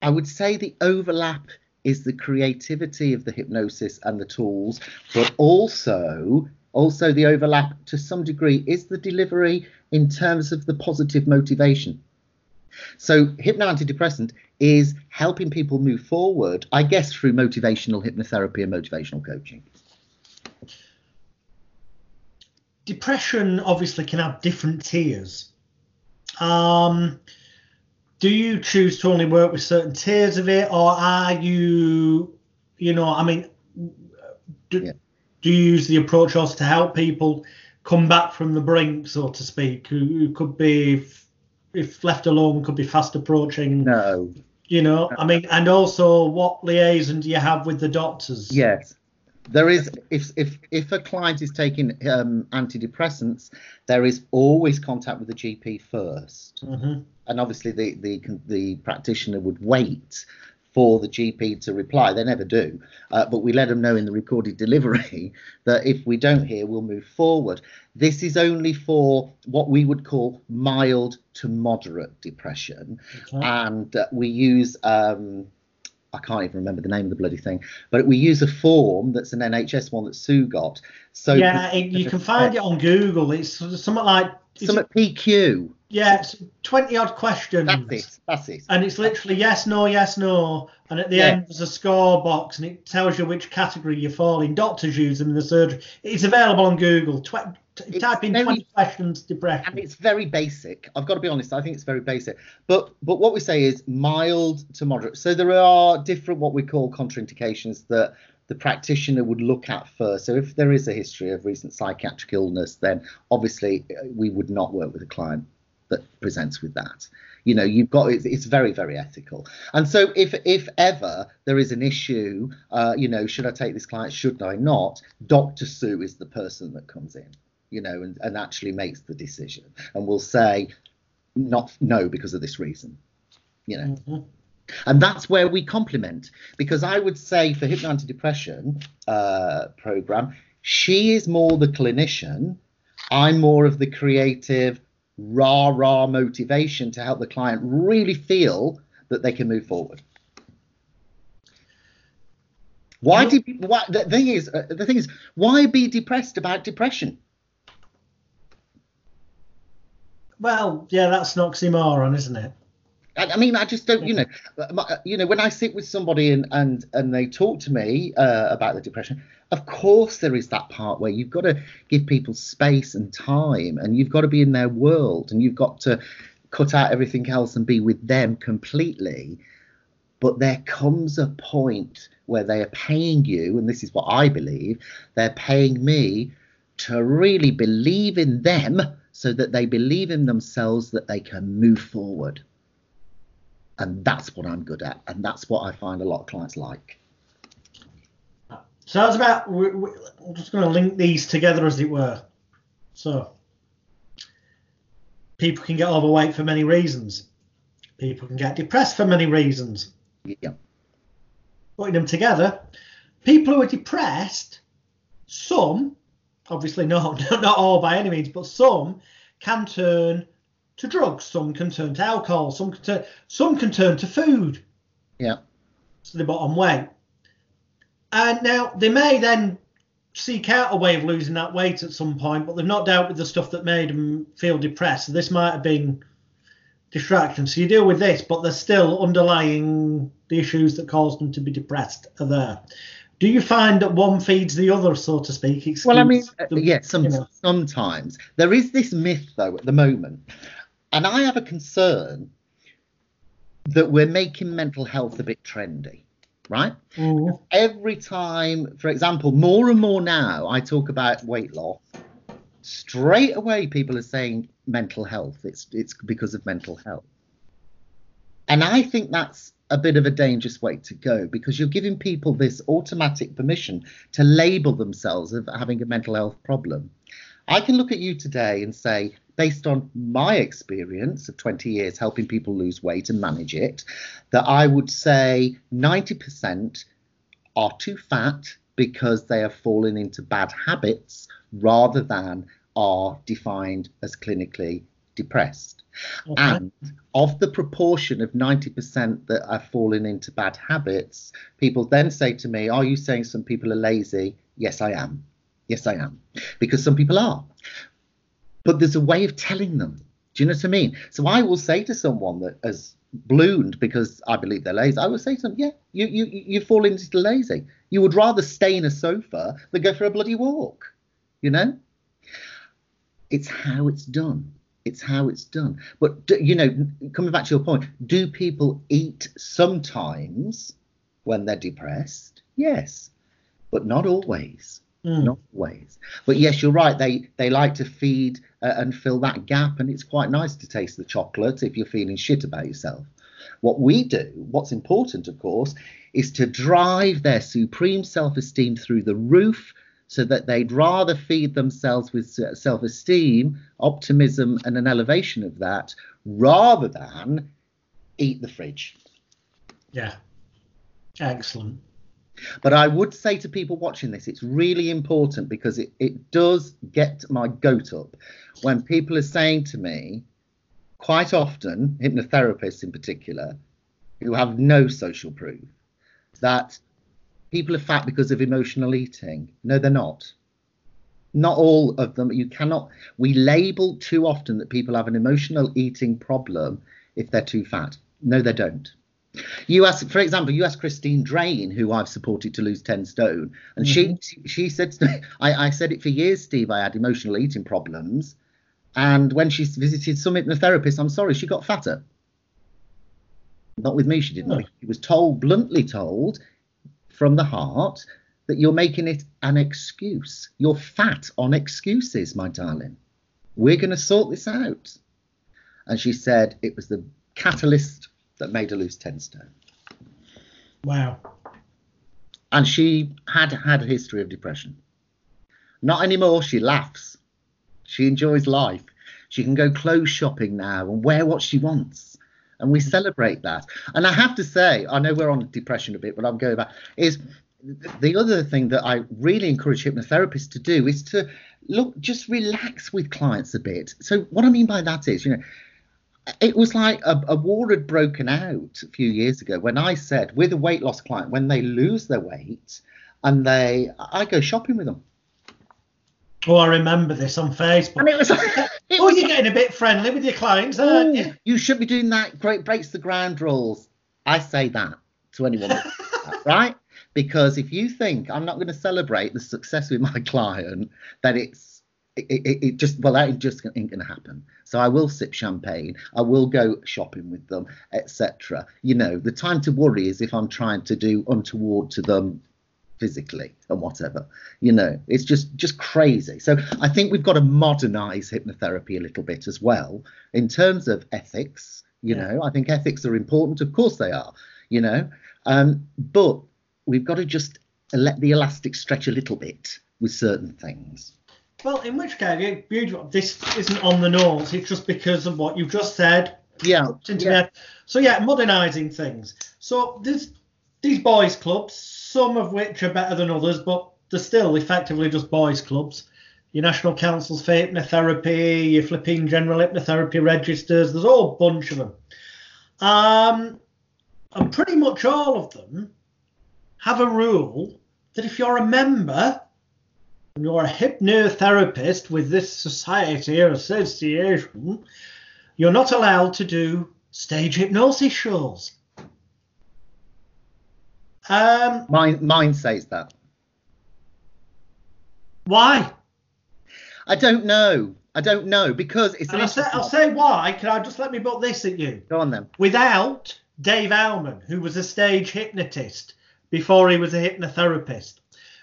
I would say the overlap is the creativity of the hypnosis and the tools, but also also the overlap to some degree is the delivery in terms of the positive motivation. So hypno antidepressant is helping people move forward, I guess, through motivational hypnotherapy and motivational coaching. Depression obviously can have different tiers. Um, do you choose to only work with certain tiers of it, or are you, you know, I mean, do, yeah. do you use the approach also to help people come back from the brink, so to speak, who, who could be if left alone, could be fast approaching. No. You know, I mean, and also what liaison do you have with the doctors? Yes. There is, if if if a client is taking um, antidepressants, there is always contact with the GP 1st mm-hmm. and obviously the the the practitioner would wait for the GP to reply. They never do, uh, but we let them know in the recorded delivery [laughs] that if we don't hear, we'll move forward. This is only for what we would call mild to moderate depression, okay. and uh, we use. Um, I can't even remember the name of the bloody thing, but we use a form that's an NHS one that Sue got. So yeah, it, you can find it on Google. It's something like something PQ. Yeah, it's 20 odd questions. That's it. That's it. And it's literally yes, no, yes, no. And at the yeah. end, there's a score box and it tells you which category you fall in. Doctors use them in the surgery. It's available on Google. Tw- type in very, 20 questions depression. And it's very basic. I've got to be honest. I think it's very basic. But but what we say is mild to moderate. So there are different what we call contraindications that the practitioner would look at first. So if there is a history of recent psychiatric illness, then obviously uh, we would not work with a client that presents with that. You know, you've got it's, it's very very ethical. And so if if ever there is an issue, uh, you know, should I take this client? Should I not? Dr. Sue is the person that comes in, you know, and, and actually makes the decision and will say not no because of this reason, you know. Mm-hmm. And that's where we complement because I would say for hypno antidepression uh, program, she is more the clinician. I'm more of the creative, rah rah motivation to help the client really feel that they can move forward. Why did why, the thing is uh, the thing is why be depressed about depression? Well, yeah, that's an oxymoron, isn't it? I, mean, I just don't, you know, you know, when I sit with somebody and and and they talk to me uh, about the depression, of course there is that part where you've got to give people space and time, and you've got to be in their world, and you've got to cut out everything else and be with them completely. But there comes a point where they are paying you, and this is what I believe, they're paying me to really believe in them so that they believe in themselves that they can move forward and that's what I'm good at, and that's what I find a lot of clients like. So that's about. We're, just going to link these together, as it were. So people can get overweight for many reasons. People can get depressed for many reasons. Yeah. Putting them together, people who are depressed, some, obviously not [laughs] not all by any means, but some can turn to drugs. Some can turn to alcohol. Some can turn, some can turn to food. Yeah. So the bottom weight. And now they may then seek out a way of losing that weight at some point, but they've not dealt with the stuff that made them feel depressed. So this might have been distraction. So you deal with this, but there's still underlying the issues that caused them to be depressed are there. Do you find that one feeds the other, so to speak? Excuse well, I mean, the, yeah, some, you know. sometimes there is this myth though at the moment, and I have a concern that we're making mental health a bit trendy right? Mm. Every time, for example, more and more now, I talk about weight loss. Straight away, people are saying mental health. It's it's because of mental health, and I think that's a bit of a dangerous way to go because you're giving people this automatic permission to label themselves of having a mental health problem. I can look at you today and say, based on my experience of 20 years helping people lose weight and manage it, that I would say 90% are too fat because they have fallen into bad habits rather than are defined as clinically depressed. Okay. And of the proportion of 90% that are falling into bad habits, people then say to me, Are you saying some people are lazy? Yes, I am. Yes, I am. Because some people are. But there's a way of telling them. Do you know what I mean? So I will say to someone that has ballooned because I believe they're lazy, I will say to them, yeah, you, you, you fall into the lazy. You would rather stay in a sofa than go for a bloody walk. You know? It's how it's done. It's how it's done. But, you know, coming back to your point, do people eat sometimes when they're depressed? Yes, but not always. Mm. Not always. But yes, you're right. They they like to feed uh, and fill that gap, and it's quite nice to taste the chocolate if you're feeling shit about yourself. What we do, what's important, of course, is to drive their supreme self-esteem through the roof so that they'd rather feed themselves with self-esteem, optimism, and an elevation of that rather than eat the fridge. Yeah. Excellent. But I would say to people watching this, it's really important because it, it does get my goat up when people are saying to me, quite often, hypnotherapists in particular, who have no social proof, that people are fat because of emotional eating. No, they're not. Not all of them. You cannot. We label too often that people have an emotional eating problem if they're too fat. No, they don't. You ask, for example, you asked Christine Drain, who I've supported to lose 10 stone, and mm-hmm. she she said to [laughs] me, I, I said it for years, Steve, I had emotional eating problems. And when she visited some hypnotherapist, I'm sorry, she got fatter. Not with me, she didn't. Oh. She was told, bluntly told, from the heart, that you're making it an excuse. You're fat on excuses, my darling. We're going to sort this out. And she said it was the catalyst that made her lose 10 stone. Wow. And she had had a history of depression. Not anymore. She laughs. She enjoys life. She can go clothes shopping now and wear what she wants. And we celebrate that. And I have to say, I know we're on depression a bit, but I'm going back, is the other thing that I really encourage hypnotherapists to do is to look, just relax with clients a bit. So, what I mean by that is, you know, it was like a, a, war had broken out a few years ago when I said with a weight loss client when they lose their weight and they I go shopping with them. Oh, I remember this on Facebook. And it was like, [laughs] it oh, was, you're getting a bit friendly with your clients, oh, aren't you? You should be doing that. Great breaks the ground rules. I say that to anyone, [laughs] right? Because if you think I'm not going to celebrate the success with my [laughs] client, that it's it, it, it, just well that just ain't going to happen. So i will sip champagne. I will go shopping with them etc you know the time to worry is if i'm trying to do untoward to them physically and whatever. You know it's just just crazy. So i think we've got to modernize hypnotherapy a little bit as well in terms of ethics you yeah. know. I think ethics are important. Of course they are you know. Um, but we've got to just let the elastic stretch a little bit with certain things well, in which case, beautiful. This isn't on the nose. It's just because of what you've just said. Yeah. yeah. So yeah, modernising things. So there's these boys' clubs, some of which are better than others, but they're still effectively just boys' clubs. your national councils for hypnotherapy, your flipping general hypnotherapy registers. There's a whole bunch of them. Um, and pretty much all of them have a rule that if you're a member you're a hypnotherapist with this society or association, you're not allowed to do stage hypnosis shows. Um, Mine, mine says that. why? I don't know. I don't know because it's I'll say, I'll say why. Can I just let me put this at you? Go on then. Without Dave Elman, who was a stage hypnotist before he was a hypnotherapist,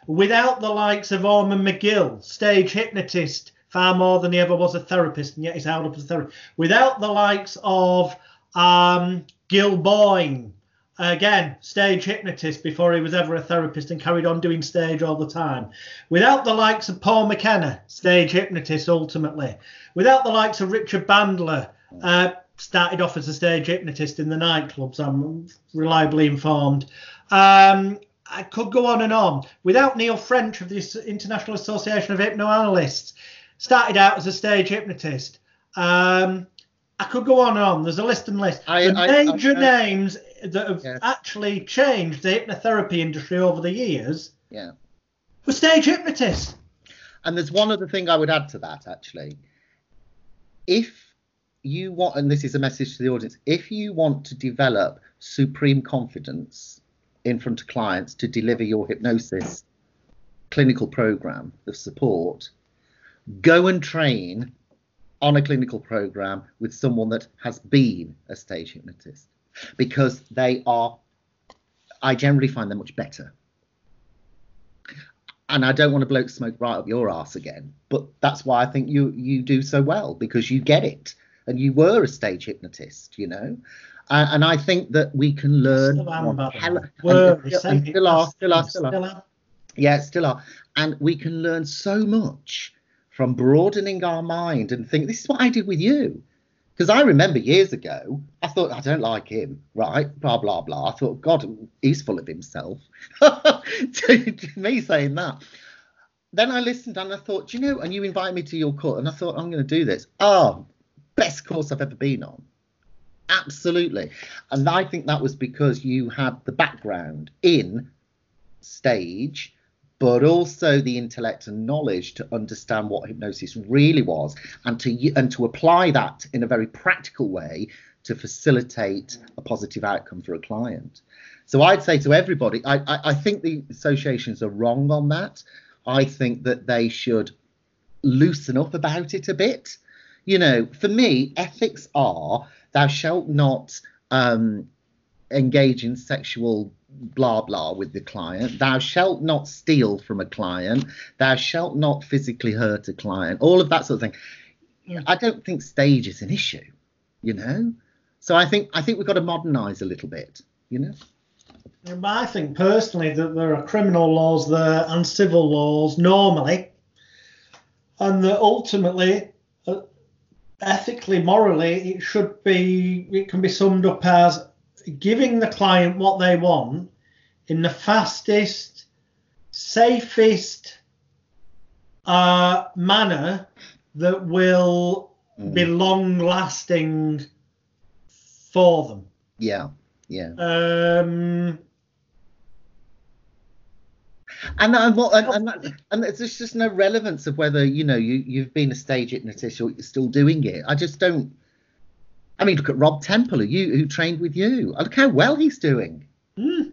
without the likes of Ormond McGill, stage hypnotist far more than he ever was a therapist, and yet he's held up as a therapist, without the likes of um, Gil Boyne, again, stage hypnotist before he was ever a therapist and carried on doing stage all the time. Without the likes of Paul McKenna, stage hypnotist ultimately. Without the likes of Richard Bandler, uh, started off as a stage hypnotist in the nightclubs, I'm reliably informed. Um, I could go on and on. Without Neil French of the International Association of Hypnoanalysts, started out as a stage hypnotist. Um, I could go on and on. There's a list and list. I- the I- major I- names that have Yeah. actually changed the hypnotherapy industry over the years Yeah. were stage hypnotists. And there's one other thing I would add to that actually. If you want, and this is a message to the audience, if you want to develop supreme confidence in front of clients to deliver your hypnosis clinical program of support, go and train on a clinical program with someone that has been a stage hypnotist because they are, I generally find them much better. And I don't want to blow smoke right up your ass again, but that's why I think you you do so well because you get it, and you were a stage hypnotist, you know, uh, and I think that we can learn. Still am, from by the hell- way. and- and- say and still are, still are, still are. Yeah, still are. And we can learn so much from broadening our mind and think, this is what I did with you. Because I remember years ago, I thought, I don't like him, right? Blah, blah, blah. I thought, God, he's full of himself. [laughs] to, to me saying that. Then I listened and I thought, "Do you know, and you invited me to your course, and I thought, I'm going to do this. Oh, best course I've ever been on. Absolutely. And I think that was because you had the background in stage, but also the intellect and knowledge to understand what hypnosis really was, and to and to apply that in a very practical way to facilitate a positive outcome for a client. So I'd say to everybody, I, I, I think the associations are wrong on that. I think that they should loosen up about it a bit. You know, for me, ethics are thou shalt not um, engage in sexual blah blah with the client. Thou shalt not steal from a client. Thou shalt not physically hurt a client. All of that sort of thing. I don't think stage is an issue. You know, so I think I think we've got to modernise a little bit. You know. I think personally that there are criminal laws there and civil laws normally, and that ultimately, ethically, morally, it should be, it can be summed up as giving the client what they want in the fastest, safest uh, manner that will be long lasting for them. Yeah. Yeah. Um, And what and and, that, and there's just no relevance of whether you know you you've been a stage hypnotist or you're still doing it. I just don't. I mean, look at Rob Temple, who you who trained with you. Look how well he's doing. mm,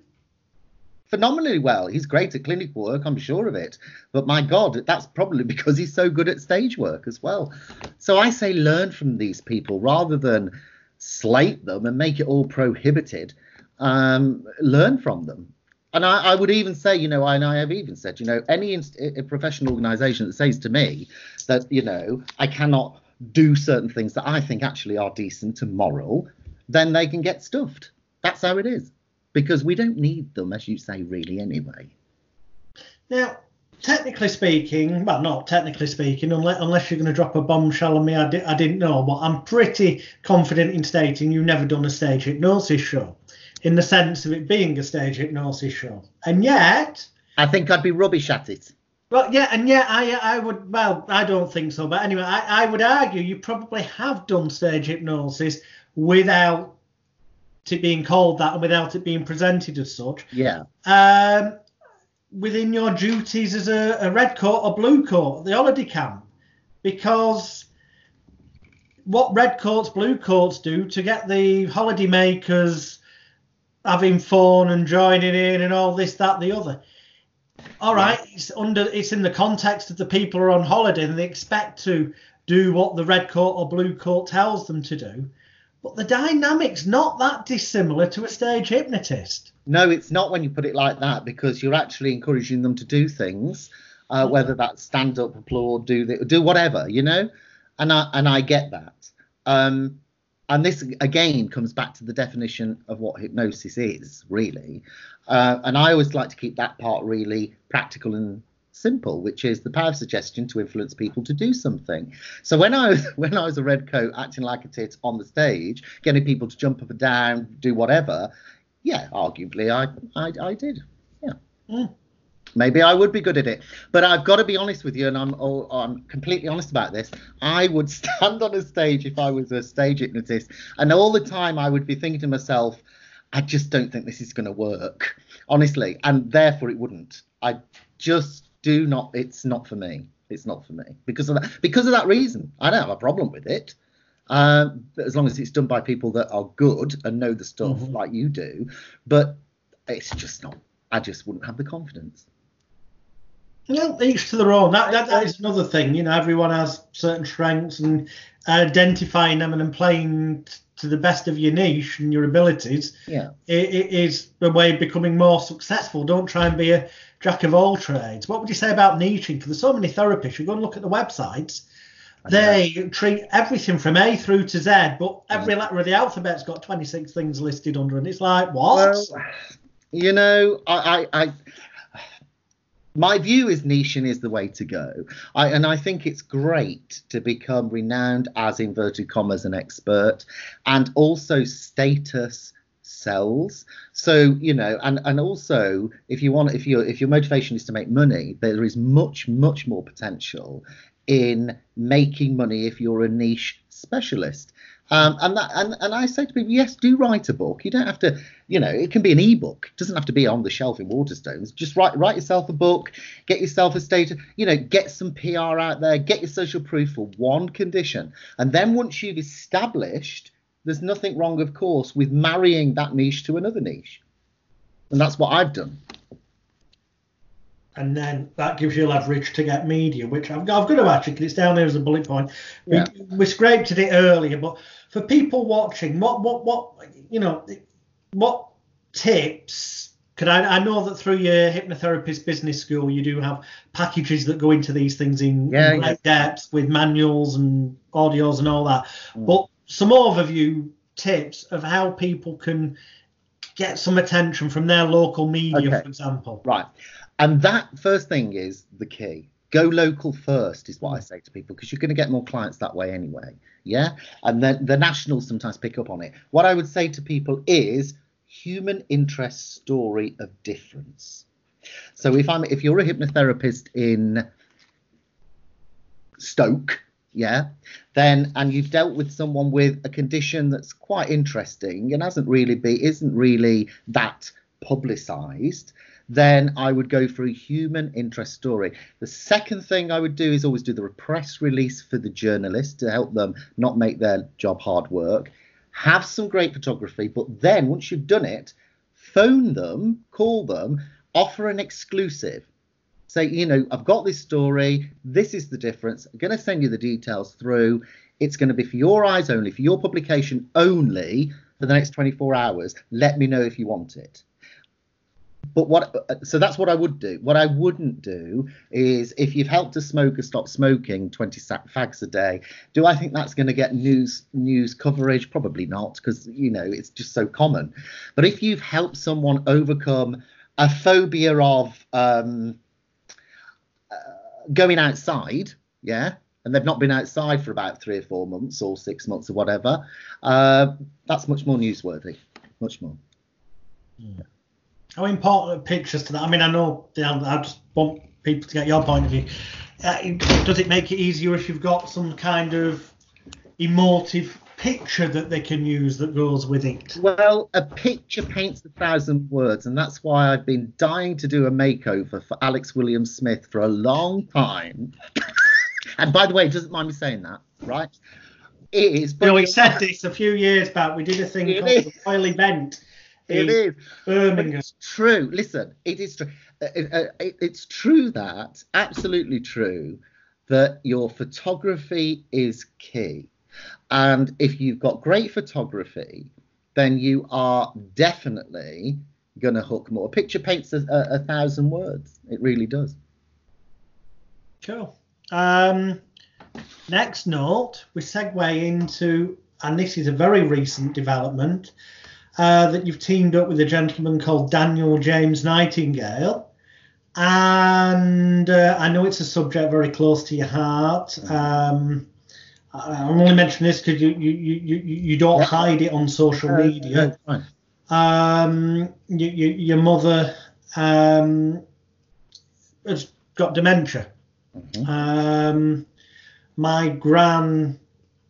Phenomenally well. He's great at clinical work, I'm sure of it. But my God, that's probably [laughs] because he's so good at stage work as well. So I say learn from these people rather than slate them and make it all prohibited. Um, learn from them. And I, I would even say, you know, and I have even said, you know, any inst- professional organisation that says to me that, you know, I cannot do certain things that I think actually are decent and moral, then they can get stuffed. That's how it is. Because we don't need them, as you say, really, anyway. Now, technically speaking, well, not technically speaking, unless, unless you're going to drop a bombshell on me, I, di- I didn't know, but I'm pretty confident in stating you've never done a stage hypnosis show, in the sense of it being a stage hypnosis show. And yet, I think I'd be rubbish at it. Well, yeah, and yeah, I I would well, I don't think so, but anyway, I, I would argue you probably have done stage hypnosis without it being called that and without it being presented as such. Yeah. Um, within your duties as a, a red coat or blue coat at the holiday camp, because what red coats, blue coats do to get the holiday makers having fun and joining in and all this, that, the other. All right, it's under it's in the context of the people are on holiday and they expect to do what the red coat or blue coat tells them to do. But the dynamic's not that dissimilar to a stage hypnotist. No, it's not when you put it like that because you're actually encouraging them to do things, uh, whether that's stand up, applaud, do the, do whatever, you know. And I and I get that. Um, and this again comes back to the definition of what hypnosis is really. Uh, and I always like to keep that part really practical and simple, which is the power of suggestion to influence people to do something. So when I was [laughs] when I was a red coat acting like a tit on the stage, getting people to jump up and down, do whatever, yeah, arguably I I, I did. Yeah. Mm. Maybe I would be good at it, but I've got to be honest with you, and I'm oh, I'm completely honest about this. I would [laughs] stand on a stage if I was a stage hypnotist, and all the time I would be thinking to myself, I just don't think this is going to work, honestly, and therefore it wouldn't. I just do not. It's not for me. It's not for me because of that. Because of that reason, I don't have a problem with it. Um, as long as it's done by people that are good and know the stuff Mhm. like you do, but it's just not. I just wouldn't have the confidence. Well, each to their own. That, that that is another thing. You know, everyone has certain strengths, and identifying them and then playing t- to the best of your niche and your abilities Yeah. i- i- is the way of becoming more successful. Don't try and be a jack of all trades. What would you say about niching? Because there's so many therapists. You go and look at the websites. They treat everything from A through to Z, but every letter of the alphabet's got 26 things listed under, and it's like, what? Well, you know, I, I, I my view is niching is the way to go. I, and I think it's great to become renowned as inverted commas an expert and also status sells. So, you know, and, and also if you want if your if your motivation is to make money, there is much, much more potential in making money if you're a niche specialist. Um, and that and, and I say to people, yes, do write a book. You don't have to, you know, it can be an ebook. It doesn't have to be on the shelf in Waterstones. Just write write yourself a book, get yourself a state, you know, get some PR out there, get your social proof for one condition. And then once you've established, there's nothing wrong, of course, with marrying that niche to another niche. And that's what I've done. And then that gives you leverage to get media, which I've, I've got to actually, 'cause it's down there as a bullet point. We, Yeah. we scraped at it earlier, but for people watching, what, what, what, you know, what tips? Could I, I know that through your hypnotherapist business school, you do have packages that go into these things in, Yeah, in yeah. depth with manuals and audios and all that. Mm. But some overview tips of how people can get some attention from their local media, Okay. for example. Right. And that first thing is the key. Go local first is what I hmm. say to people because you're going to get more clients that way anyway. Yeah. And then the nationals sometimes pick up on it. What I would say to people is human interest story of difference. So if I'm if you're a hypnotherapist in Stoke, yeah, then and you've dealt with someone with a condition that's quite interesting and hasn't really be isn't really that publicized, then I would go for a human interest story. The second thing I would do is always do the press release for the journalist to help them not make their job hard work. Have some great photography, but then once you've done it, phone them, call them, offer an exclusive. Say, you know, I've got this story. This is the difference. I'm going to send you the details through. It's going to be for your eyes only, for your publication only for the next 24 hours. Let me know if you want it. But what, so that's what I would do. What I wouldn't do is if you've helped a smoker stop smoking 20 fags a day, do I think that's going to get news news coverage? Probably not, because you know it's just so common. But if you've helped someone overcome a phobia of um, uh, going outside, yeah, and they've not been outside for about three or four months or six months or whatever, uh, that's much more newsworthy. Much more. How important are pictures to that? I mean, I know I just want people to get your point of view. Uh, does it make it easier if you've got some kind of emotive picture that they can use that goes with it? Well, a picture paints a thousand words, and that's why I've been dying to do a makeover for Alex William Smith for a long time. [coughs] and by the way, doesn't mind me saying that, right? It is. But you know, we said this a few years back. We did a thing called the Royle Event. It is. Birmingham. It's true. Listen, it is true. Uh, uh, it's true that, absolutely true, that your photography is key. And if you've got great photography, then you are definitely going to hook more. A picture paints a, a, a, thousand words. It really does. Cool. Um, next note, we segue into, and this is a very recent development, uh, that you've teamed up with a gentleman called Daniel James Nightingale. And uh, I know it's a subject very close to your heart. Um, I'm only mentioning this because you, you, you, you don't yeah. hide it on social uh, media. Um, you, you, your mother um, has got dementia. Mm-hmm. Um, my gran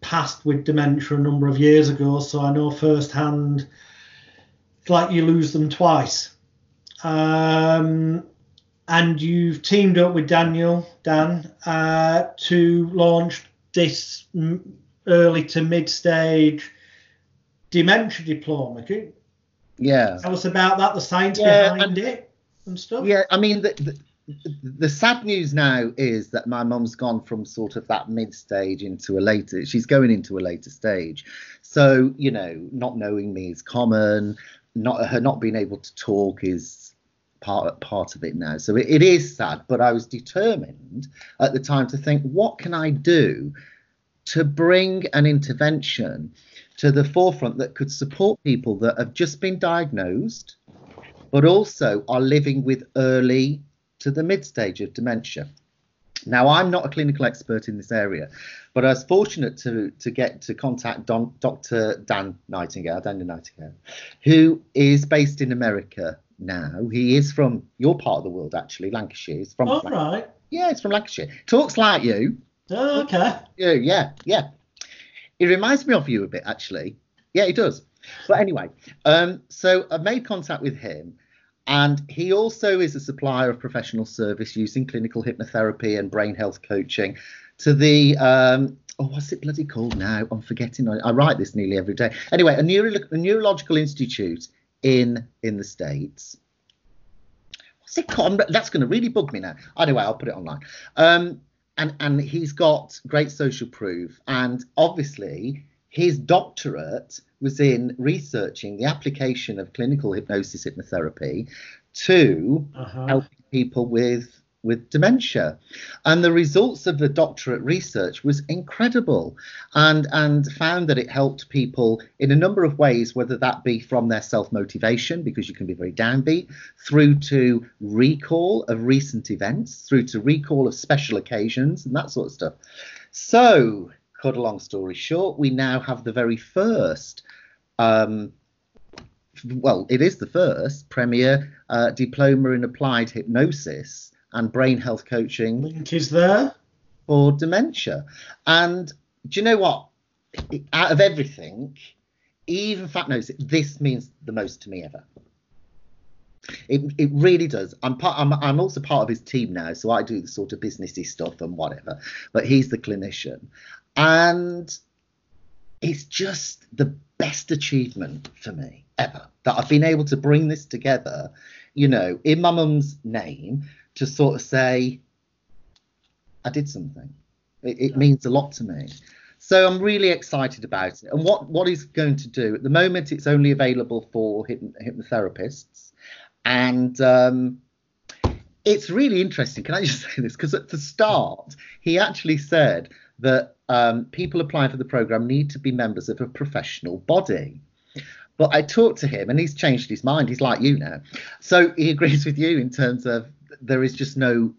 passed with dementia a number of years ago, so I know firsthand it's like you lose them twice. Um, and you've teamed up with Daniel, Dan, uh, to launch this early to mid stage dementia diploma. yeah. Tell us about that, the science yeah, behind and, it and stuff. Yeah, I mean, the, the, the sad news now is that my mum's gone from sort of that mid stage into a later, she's going into a later stage. So, you know, not knowing me is common, not her not being able to talk is part part of it now. So it, it is sad, but I was determined at the time to think, what can I do to bring an intervention to the forefront that could support people that have just been diagnosed, but also are living with early to the mid stage of dementia. Now, I'm not a clinical expert in this area, but I was fortunate to, to get to contact Don, Dr. Dan Nightingale, Daniel Nightingale, who is based in America now. He is from your part of the world, actually, Lancashire. He's from All Lancashire. right. Yeah, he's from Lancashire. Talks like you. Oh, okay. Yeah, yeah, yeah. He reminds me of you a bit, actually. Yeah, he does. But anyway, um, so I made contact with him and he also is a supplier of professional service using clinical hypnotherapy and brain health coaching to the um, oh what's it bloody called now? I'm forgetting. I, I write this nearly every day. Anyway, a, neuro, a neurological institute in in the states. What's it called? That's going to really bug me now. Anyway, I'll put it online. Um, and and he's got great social proof, and obviously his doctorate was in researching the application of clinical hypnosis hypnotherapy to uh-huh. helping people with with dementia. And the results of the doctorate research was incredible and and found that it helped people in a number of ways whether that be from their self motivation because you can be very downbeat through to recall of recent events through to recall of special occasions and that sort of stuff. So cut a long story short, we now have the very first, um, well, it is the first premier uh, diploma in applied hypnosis and brain health coaching. Link is there for dementia. And do you know what? Out of everything, even Fatnosis, this means the most to me ever. It, it really does. I'm part. I'm, I'm also part of his team now, so I do the sort of businessy stuff and whatever. But he's the clinician, and it's just the best achievement for me ever that I've been able to bring this together, you know, in my mum's name to sort of say, I did something. It, it means a lot to me. So I'm really excited about it. And what what is going to do at the moment? It's only available for hypnotherapists, and um, it's really interesting. Can I just [laughs] say this? Because at the start, he actually said that um, people applying for the program need to be members of a professional body. But I talked to him and he's changed his mind. He's like you now. So he agrees with you in terms of there is just no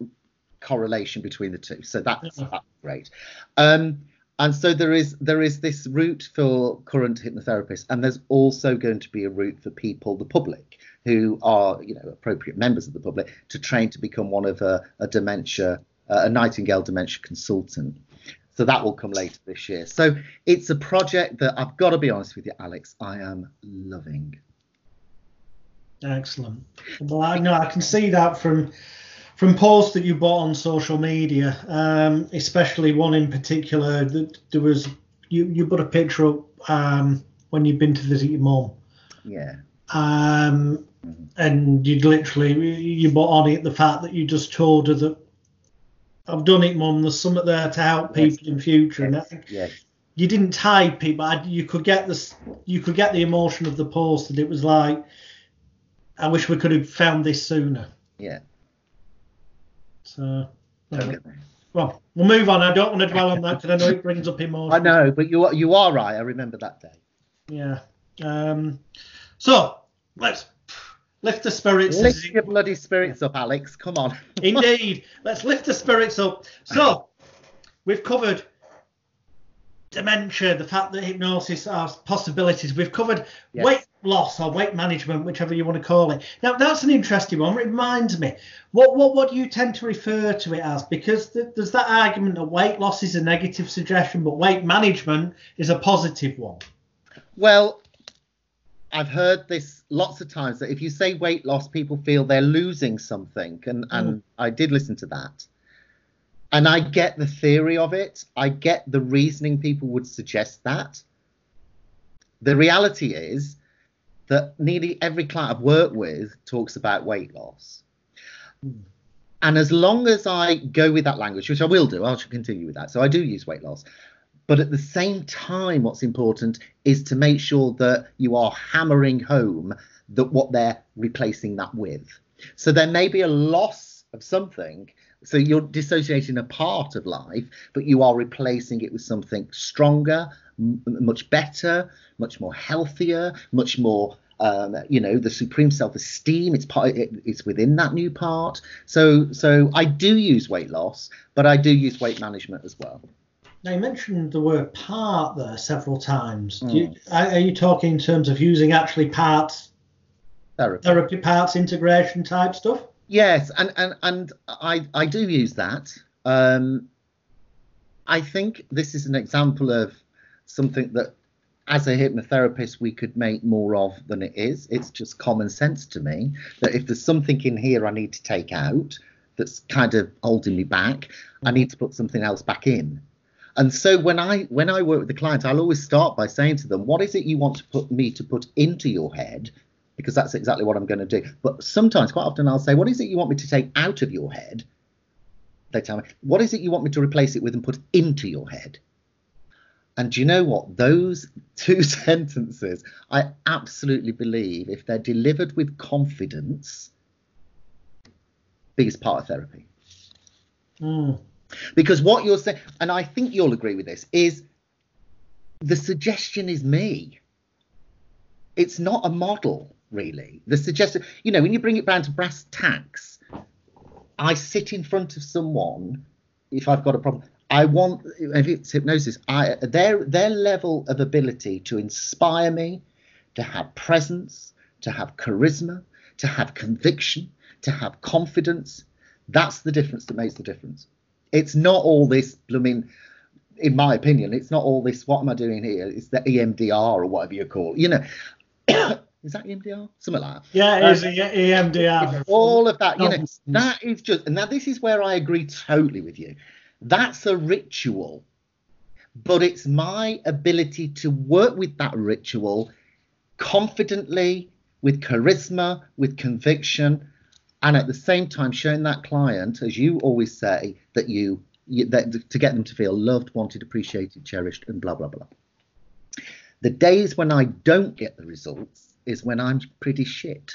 correlation between the two. So that's, that's great. Um, and so there is there is this route for current hypnotherapists, and there's also going to be a route for people, the public, who are you know appropriate members of the public to train to become one of a, a dementia uh, a Nightingale dementia consultant. So that will come later this year. So it's a project that I've got to be honest with you, Alex, I am loving. Excellent. Well, I know I can see that from from posts that you bought on social media, um, especially one in particular that there was you you put a picture up um, when you've been to visit your mum. Yeah. Um, and you'd literally you bought on it the fact that you just told her that I've done it, mum. There's something there to help people yes. in future, yes. and I think yes. you didn't type it, but you could get this, you could get the emotion of the post, and it was like, I wish we could have found this sooner. Yeah. So. Okay. Well, we'll move on. I don't want to dwell on that because I know it brings up [laughs] emotion. I know, but you are, you are right. I remember that day. Yeah. Um, so let's lift the spirits. Lift your bloody spirits up, Alex. Come on. Indeed. Let's lift the spirits up. So we've covered dementia, the fact that hypnosis has possibilities. We've covered yes. weight loss or weight management, whichever you want to call it. Now that's an interesting one. It reminds me, what what what do you tend to refer to it as? Because th- there's that argument that weight loss is a negative suggestion, but weight management is a positive one. Well, I've heard this lots of times that if you say weight loss, people feel they're losing something, and mm. and I did listen to that, and I get the theory of it. I get the reasoning people would suggest that. The reality is that nearly every client I've worked with talks about weight loss. And as long as I go with that language, which I will do, I'll continue with that. So I do use weight loss. But at the same time, what's important is to make sure that you are hammering home that what they're replacing that with. So there may be a loss of something. So you're dissociating a part of life, but you are replacing it with something stronger, m- much better, much more healthier, much more um, you know the supreme self-esteem it's part it, it's within that new part so so i do use weight loss but i do use weight management as well now you mentioned the word part there several times. Mm. You, are you talking in terms of using actually parts, therapy, therapy parts integration type stuff? Yes, and and and I I do use that. Um, I think this is an example of something that, as a hypnotherapist, we could make more of than it is. It's just common sense to me that if there's something in here I need to take out that's kind of holding me back, I need to put something else back in. And so when I when I work with the client, I'll always start by saying to them, "What is it you want to put me to put into your head?" Because that's exactly what I'm going to do. But sometimes, quite often, I'll say, "What is it you want me to take out of your head?" They tell me, "What is it you want me to replace it with and put into your head?" And do you know what? Those [laughs] two sentences, I absolutely believe, if they're delivered with confidence, biggest part of therapy. Mm. Because what you're saying, and I think you'll agree with this, is the suggestion is me. It's not a model, really. The suggestion, you know, when you bring it down to brass tacks, I sit in front of someone if I've got a problem. I want if it's hypnosis, I their their level of ability to inspire me, to have presence, to have charisma, to have conviction, to have confidence. That's the difference that makes the difference. It's not all this I mean, in my opinion, it's not all this. What am I doing here? It's the EMDR or whatever you call. It. You know, is that EMDR? Something like that. Yeah, it is um, EMDR. All of that. You know, that is just. And now this is where I agree totally with you. That's a ritual, but it's my ability to work with that ritual confidently, with charisma, with conviction, and at the same time showing that client, as you always say, that you, you that, to get them to feel loved, wanted, appreciated, cherished, and blah blah blah. The days when I don't get the results is when I'm pretty shit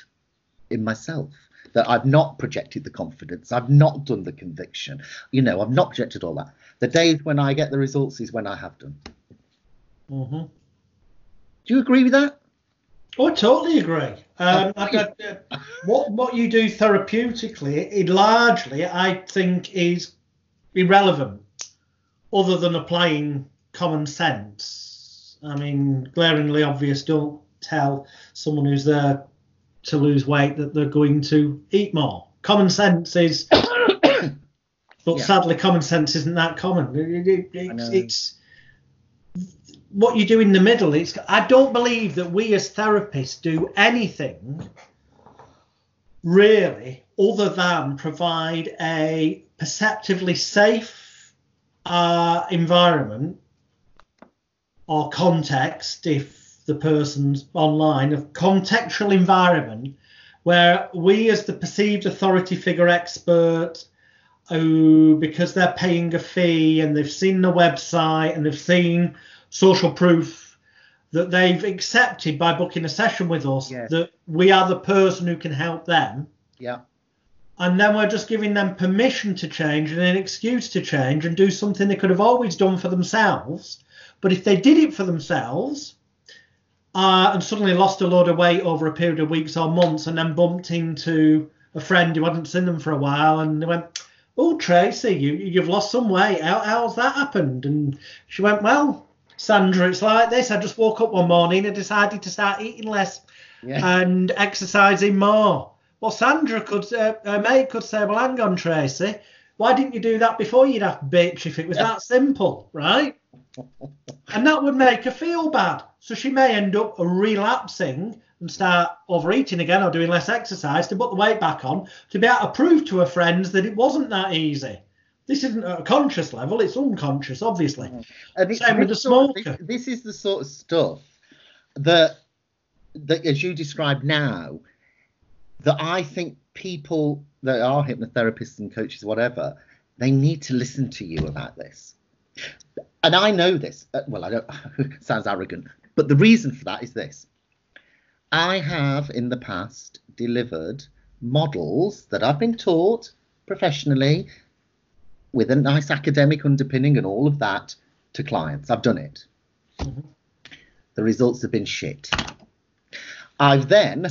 in myself. That I've not projected the confidence, I've not done the conviction, you know, I've not projected all that. The days when I get the results is when I have done. Mm-hmm. Do you agree with that? Oh, I totally agree. Um, [laughs] I, I, what what you do therapeutically, it largely, I think, is irrelevant, other than applying common sense. I mean, glaringly obvious. Don't tell someone who's there to lose weight that they're going to eat more. Common sense is, [coughs] but Yeah. sadly, common sense isn't that common. It- it- it's, it's what you do in the middle. It's I don't believe that we as therapists do anything really other than provide a perceptively safe uh, environment or context if the person's online, a contextual environment where we, as the perceived authority figure expert, who, because they're paying a fee and they've seen the website and they've seen social proof that they've accepted by booking a session with us, Yes. that we are the person who can help them Yeah. and then we're just giving them permission to change and an excuse to change and do something they could have always done for themselves. But if they did it for themselves uh, and suddenly lost a load of weight over a period of weeks or months and then bumped into a friend who hadn't seen them for a while and they went, Oh, Tracy, you, you've lost some weight. How, how's that happened? And she went, Well, Sandra, it's like this. I just woke up one morning and decided to start eating less Yeah. and exercising more. Well, Sandra could, uh, her mate could say, well, hang on, Tracy, why didn't you do that before you daft bitch if it was Yeah. that simple, right? And that would make her feel bad. So she may end up relapsing and start overeating again or doing less exercise to put the weight back on to be able to prove to her friends that it wasn't that easy. This isn't at a conscious level, it's unconscious, obviously. Mm. And it's Same with the sort of- smoker. This is the sort of stuff that, that, as you describe now, that I think people that are hypnotherapists and coaches, whatever, they need to listen to you about this. And I know this. uh, Well, I don't. [laughs] sounds arrogant, but the reason for that is this. I have in the past delivered models that I've been taught professionally with a nice academic underpinning and all of that to clients. I've done it. Mhm. The results have been shit. I've then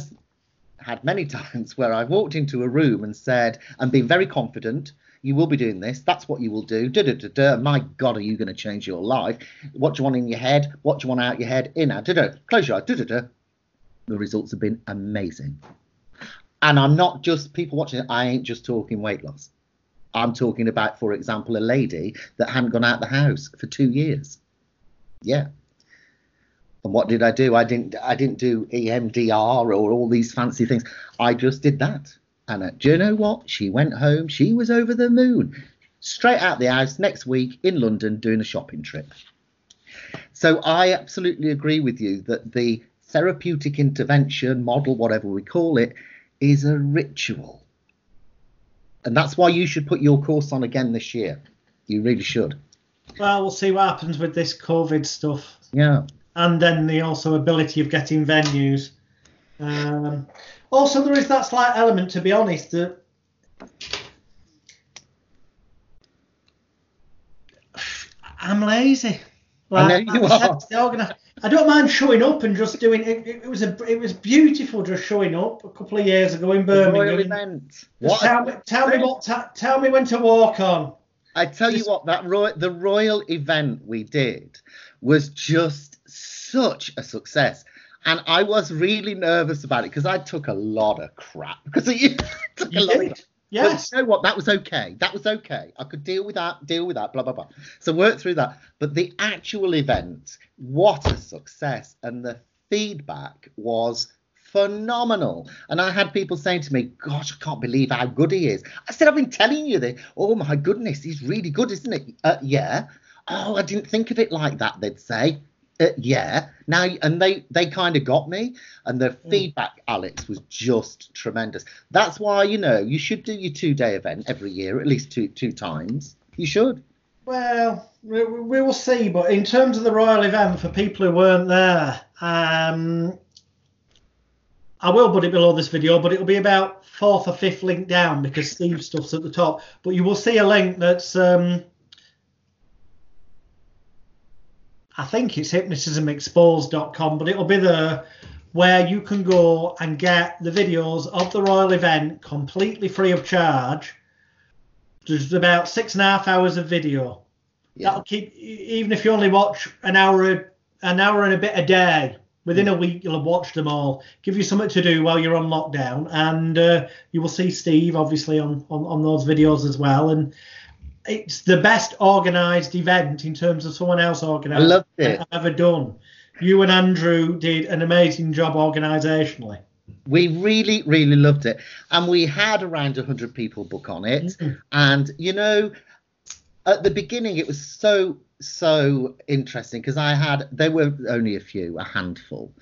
had many [laughs] times where I've walked into a room and said, and been very confident, you will be doing this, that's what you will do, da da da da. My God, are you going to change your life? What do you want in your head? What do you want out your head? In out, da da. Close your eyes, da da da. The results have been amazing. And I'm not just people watching I ain't just talking weight loss. I'm talking about, for example, a lady that hadn't gone out the house for two years. Yeah. And what did I do? I didn't. I didn't do EMDR or all these fancy things. I just did that. And do you know what? She went home. She was over the moon. Straight out the house next week in London doing a shopping trip. So I absolutely agree with you that the therapeutic intervention model, whatever we call it, is a ritual. And that's why you should put your course on again this year. You really should. Well, we'll see what happens with this COVID stuff. Yeah. and then the also ability of getting venues. Um, also, there is that slight element, to be honest, that I'm lazy. I know you are. to the organi- I don't mind showing up and just doing it. It, it was a, it was beautiful just showing up a couple of years ago in The Royle Birmingham. event. What? tell me, tell me what, ta- tell me when to walk on. I tell you what, that roy- the Royle event we did was just such a success. And I was really nervous about it because I took a lot of crap. Because it [laughs] took a You lot of did. Yes. But you know what? That was okay. That was okay. I could deal with that, deal with that, blah, blah, blah. So work through that. But the actual event, what a success. And the feedback was phenomenal. And I had people saying to me, Gosh, I can't believe how good he is. I said, I've been telling you this. Oh my goodness, he's really good, isn't it? Uh, yeah. Oh, I didn't think of it like that, they'd say. Uh, yeah. Now, and they they kind of got me, and the feedback, Alex, was just tremendous. That's why you know you should do your two day event every year, at least two two times. You should. Well, we, we will see. But in terms of the Royle event, for people who weren't there, um, I will put it below this video, but it'll be about fourth or fifth link down because Steve's stuff's at the top. But you will see a link that's, um, I think it's hypnotismexposed.com, but it'll be there where you can go and get the videos of the Royle event completely free of charge. There's about six and a half hours of video Yeah. that'll keep even if you only watch an hour an hour and a bit a day Within a week, you'll have watched them all. Give you something to do while you're on lockdown, and uh, you will see Steve obviously on, on on those videos as well. And it's the best organised event in terms of someone else organised. I loved it. I've ever done. You and Andrew did an amazing job organisationally. We really, really loved it. And we had around 100 people book on it. Mhm. And, you know, at the beginning, it was so, so interesting because I had, there were only a few, a handful,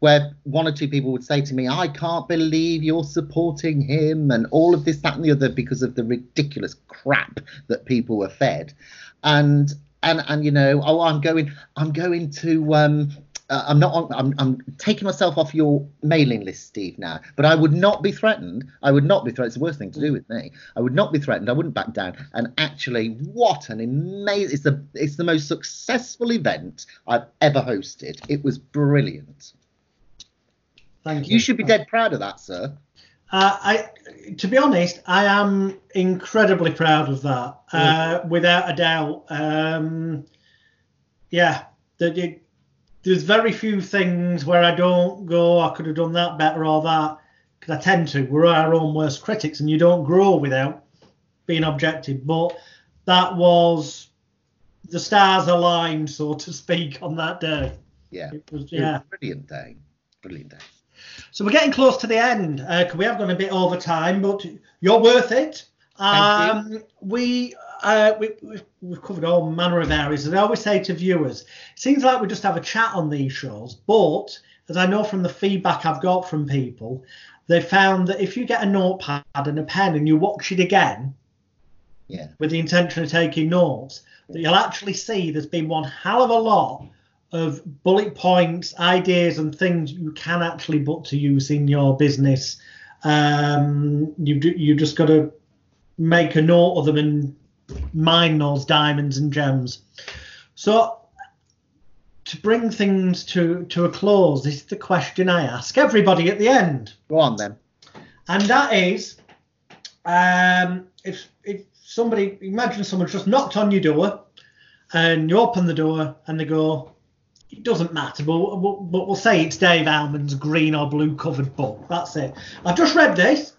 where one or two people would say to me, I can't believe you're supporting him and all of this, that, and the other because of the ridiculous crap that people were fed. And, and, and, you know, oh, I'm going, I'm going to, um, uh, I'm not on, I'm, I'm taking myself off your mailing list, Steve, now. But I would not be threatened. I would not be threatened. It's the worst thing to do with me. I would not be threatened. I wouldn't back down. And actually, what an amazing! It's the it's the most successful event I've ever hosted. It was brilliant. Thank you. You should be dead proud of that, sir. Uh, I, to be honest, I am incredibly proud of that, uh, without a doubt. Um, yeah, that it, there's very few things where I don't go, I could have done that better or that, because I tend to. We're our own worst critics, and you don't grow without being objective. But that was the stars aligned, so to speak, on that day. Yeah. It was, It was yeah. a brilliant day. Brilliant day. So we're getting close to the end. Uh, we have gone a bit over time, but you're worth it. Um, we, uh, we we've, we've covered all manner of areas. And I always say to viewers, it seems like we just have a chat on these shows, but as I know from the feedback I've got from people, they found that if you get a notepad and a pen and you watch it again Yeah. with the intention of taking notes, that you'll actually see there's been one hell of a lot of bullet points, ideas, and things you can actually put to use in your business. Um, you do, you just got to make a note of them and mine those diamonds and gems. So to bring things to to a close, this is the question I ask everybody at the end Go on then. and that is um, if if somebody imagine someone's just knocked on your door and you open the door and they go it doesn't matter but, but, but we'll say it's Dave Elman's green or blue covered book that's it. I've just read this.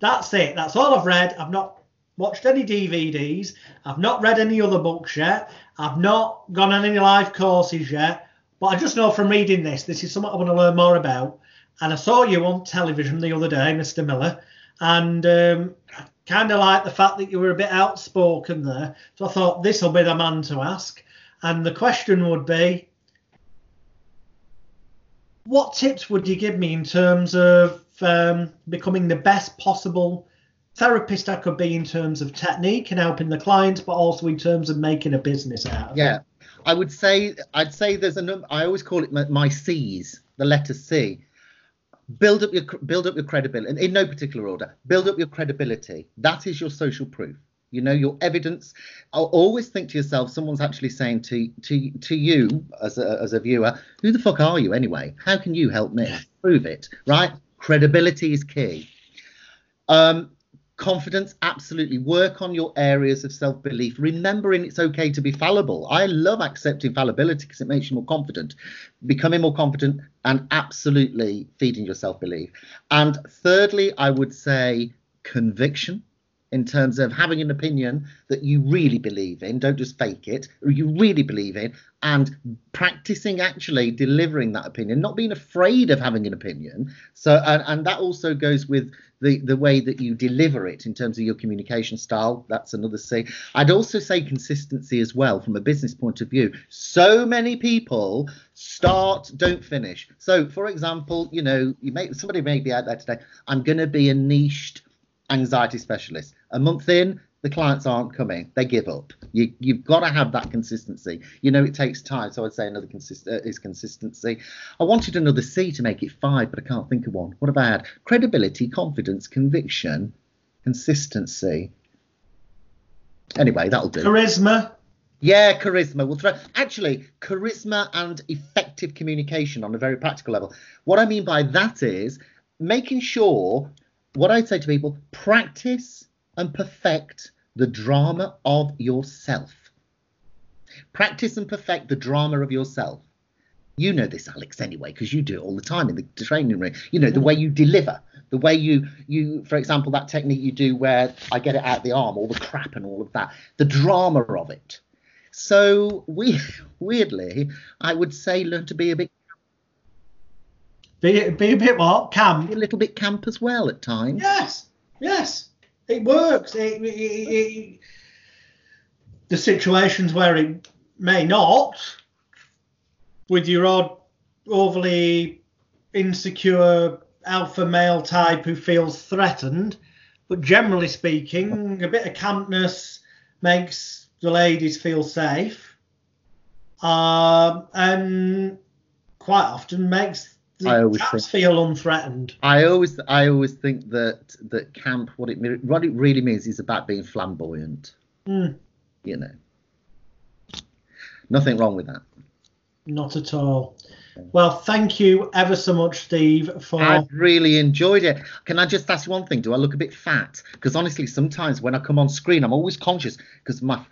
That's it. That's all i've read. I've not watched any dvds i've not read any other books yet. I've not gone on any live courses yet. But i just know from reading this this is something i want to learn more about. And I saw you on television the other day, Mr. Miller, and um, kind of like the fact that you were a bit outspoken there. So I thought this will be the man to ask. And the question would be, what tips would you give me in terms of um, becoming the best possible therapist I could be in terms of technique and helping the clients, but also in terms of making a business out of it? Yeah, I would say I'd say there's a number. I always call it my, my C's, the letter C. Build up your build up your credibility in no particular order. Build up your credibility. That is your social proof. You know your evidence. I'll always think to yourself, someone's actually saying to to to you as a as a viewer, who the fuck are you anyway? How can you help me? Prove it, right? Credibility is key. Um, confidence absolutely work on your areas of self-belief remembering it's okay to be fallible i love accepting fallibility because it makes you more confident becoming more confident and absolutely feeding your self-belief and thirdly i would say conviction in terms of having an opinion that you really believe in don't just fake it or you really believe in and practicing actually delivering that opinion not being afraid of having an opinion. So and, and that also goes with the the way that you deliver it in terms of your communication style. That's another c i'd also say consistency as well from a business point of view. So many people start don't finish. So for example you know you may somebody may be out there today i'm going to be a niched anxiety specialist. A month in the clients aren't coming. They give up. You, you've got to have that consistency. You know it takes time so i'd say another consist- uh, is consistency. I wanted another c to make it five but i can't think of one. What have i had credibility confidence conviction consistency. Anyway that'll do. Charisma. yeah, charisma. We'll throw actually charisma and effective communication on a very practical level. What I mean by that is making sure what I'd say to people, practice and perfect the drama of yourself. Practice and perfect the drama of yourself. you know this, Alex, anyway, because you do it all the time in the training room. You know the way you deliver, the way you you, for example, that technique you do where I get it out the arm, all the crap and all of that, the drama of it. So we [laughs] weirdly, I would say, learn to be a bit Be, be a bit what? Camp. a little bit camp as well at times. Yes, yes, it works. It, it, it, it- the situations where it may not, with your odd, overly insecure alpha male type who feels threatened, but generally speaking, a bit of campness makes the ladies feel safe, um, and quite often makes I always chaps feel unthreatened. I always I always think that that camp what it what it really means is about being flamboyant. Hmm. You know, nothing wrong with that. Not at all. Well, thank you ever so much, Steve, for. I've really enjoyed it. Can I just ask you one thing? Do I look a bit fat? Because honestly, sometimes when I come on screen, I'm always conscious because my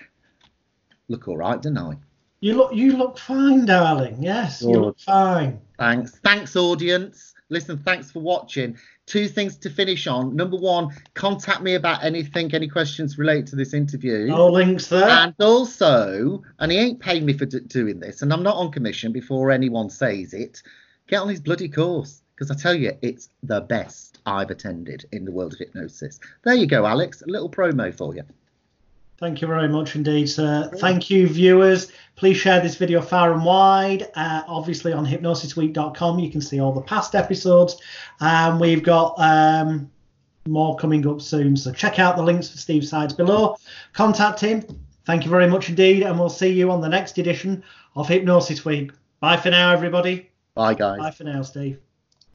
look all right, don't I? You look, you look fine, darling. Yes, you look fine. Thanks. Thanks, audience. Listen, thanks for watching. Two things to finish on. Number one, contact me about anything, any questions related to this interview. No links there. And also, and he ain't paying me for d- doing this, and I'm not on commission before anyone says it. Get on his bloody course, because I tell you, it's the best I've attended in the world of hypnosis. There you go, Alex. A little promo for you. Thank you very much indeed, sir. Thank you, viewers. Please share this video far and wide. Uh, obviously, on hypnosisweek.com, you can see all the past episodes. And we've got um, more coming up soon. So check out the links for Steve's sides below. Contact him. Thank you very much indeed. And we'll see you on the next edition of Hypnosis Week. Bye for now, everybody. Bye, guys. Bye for now, Steve.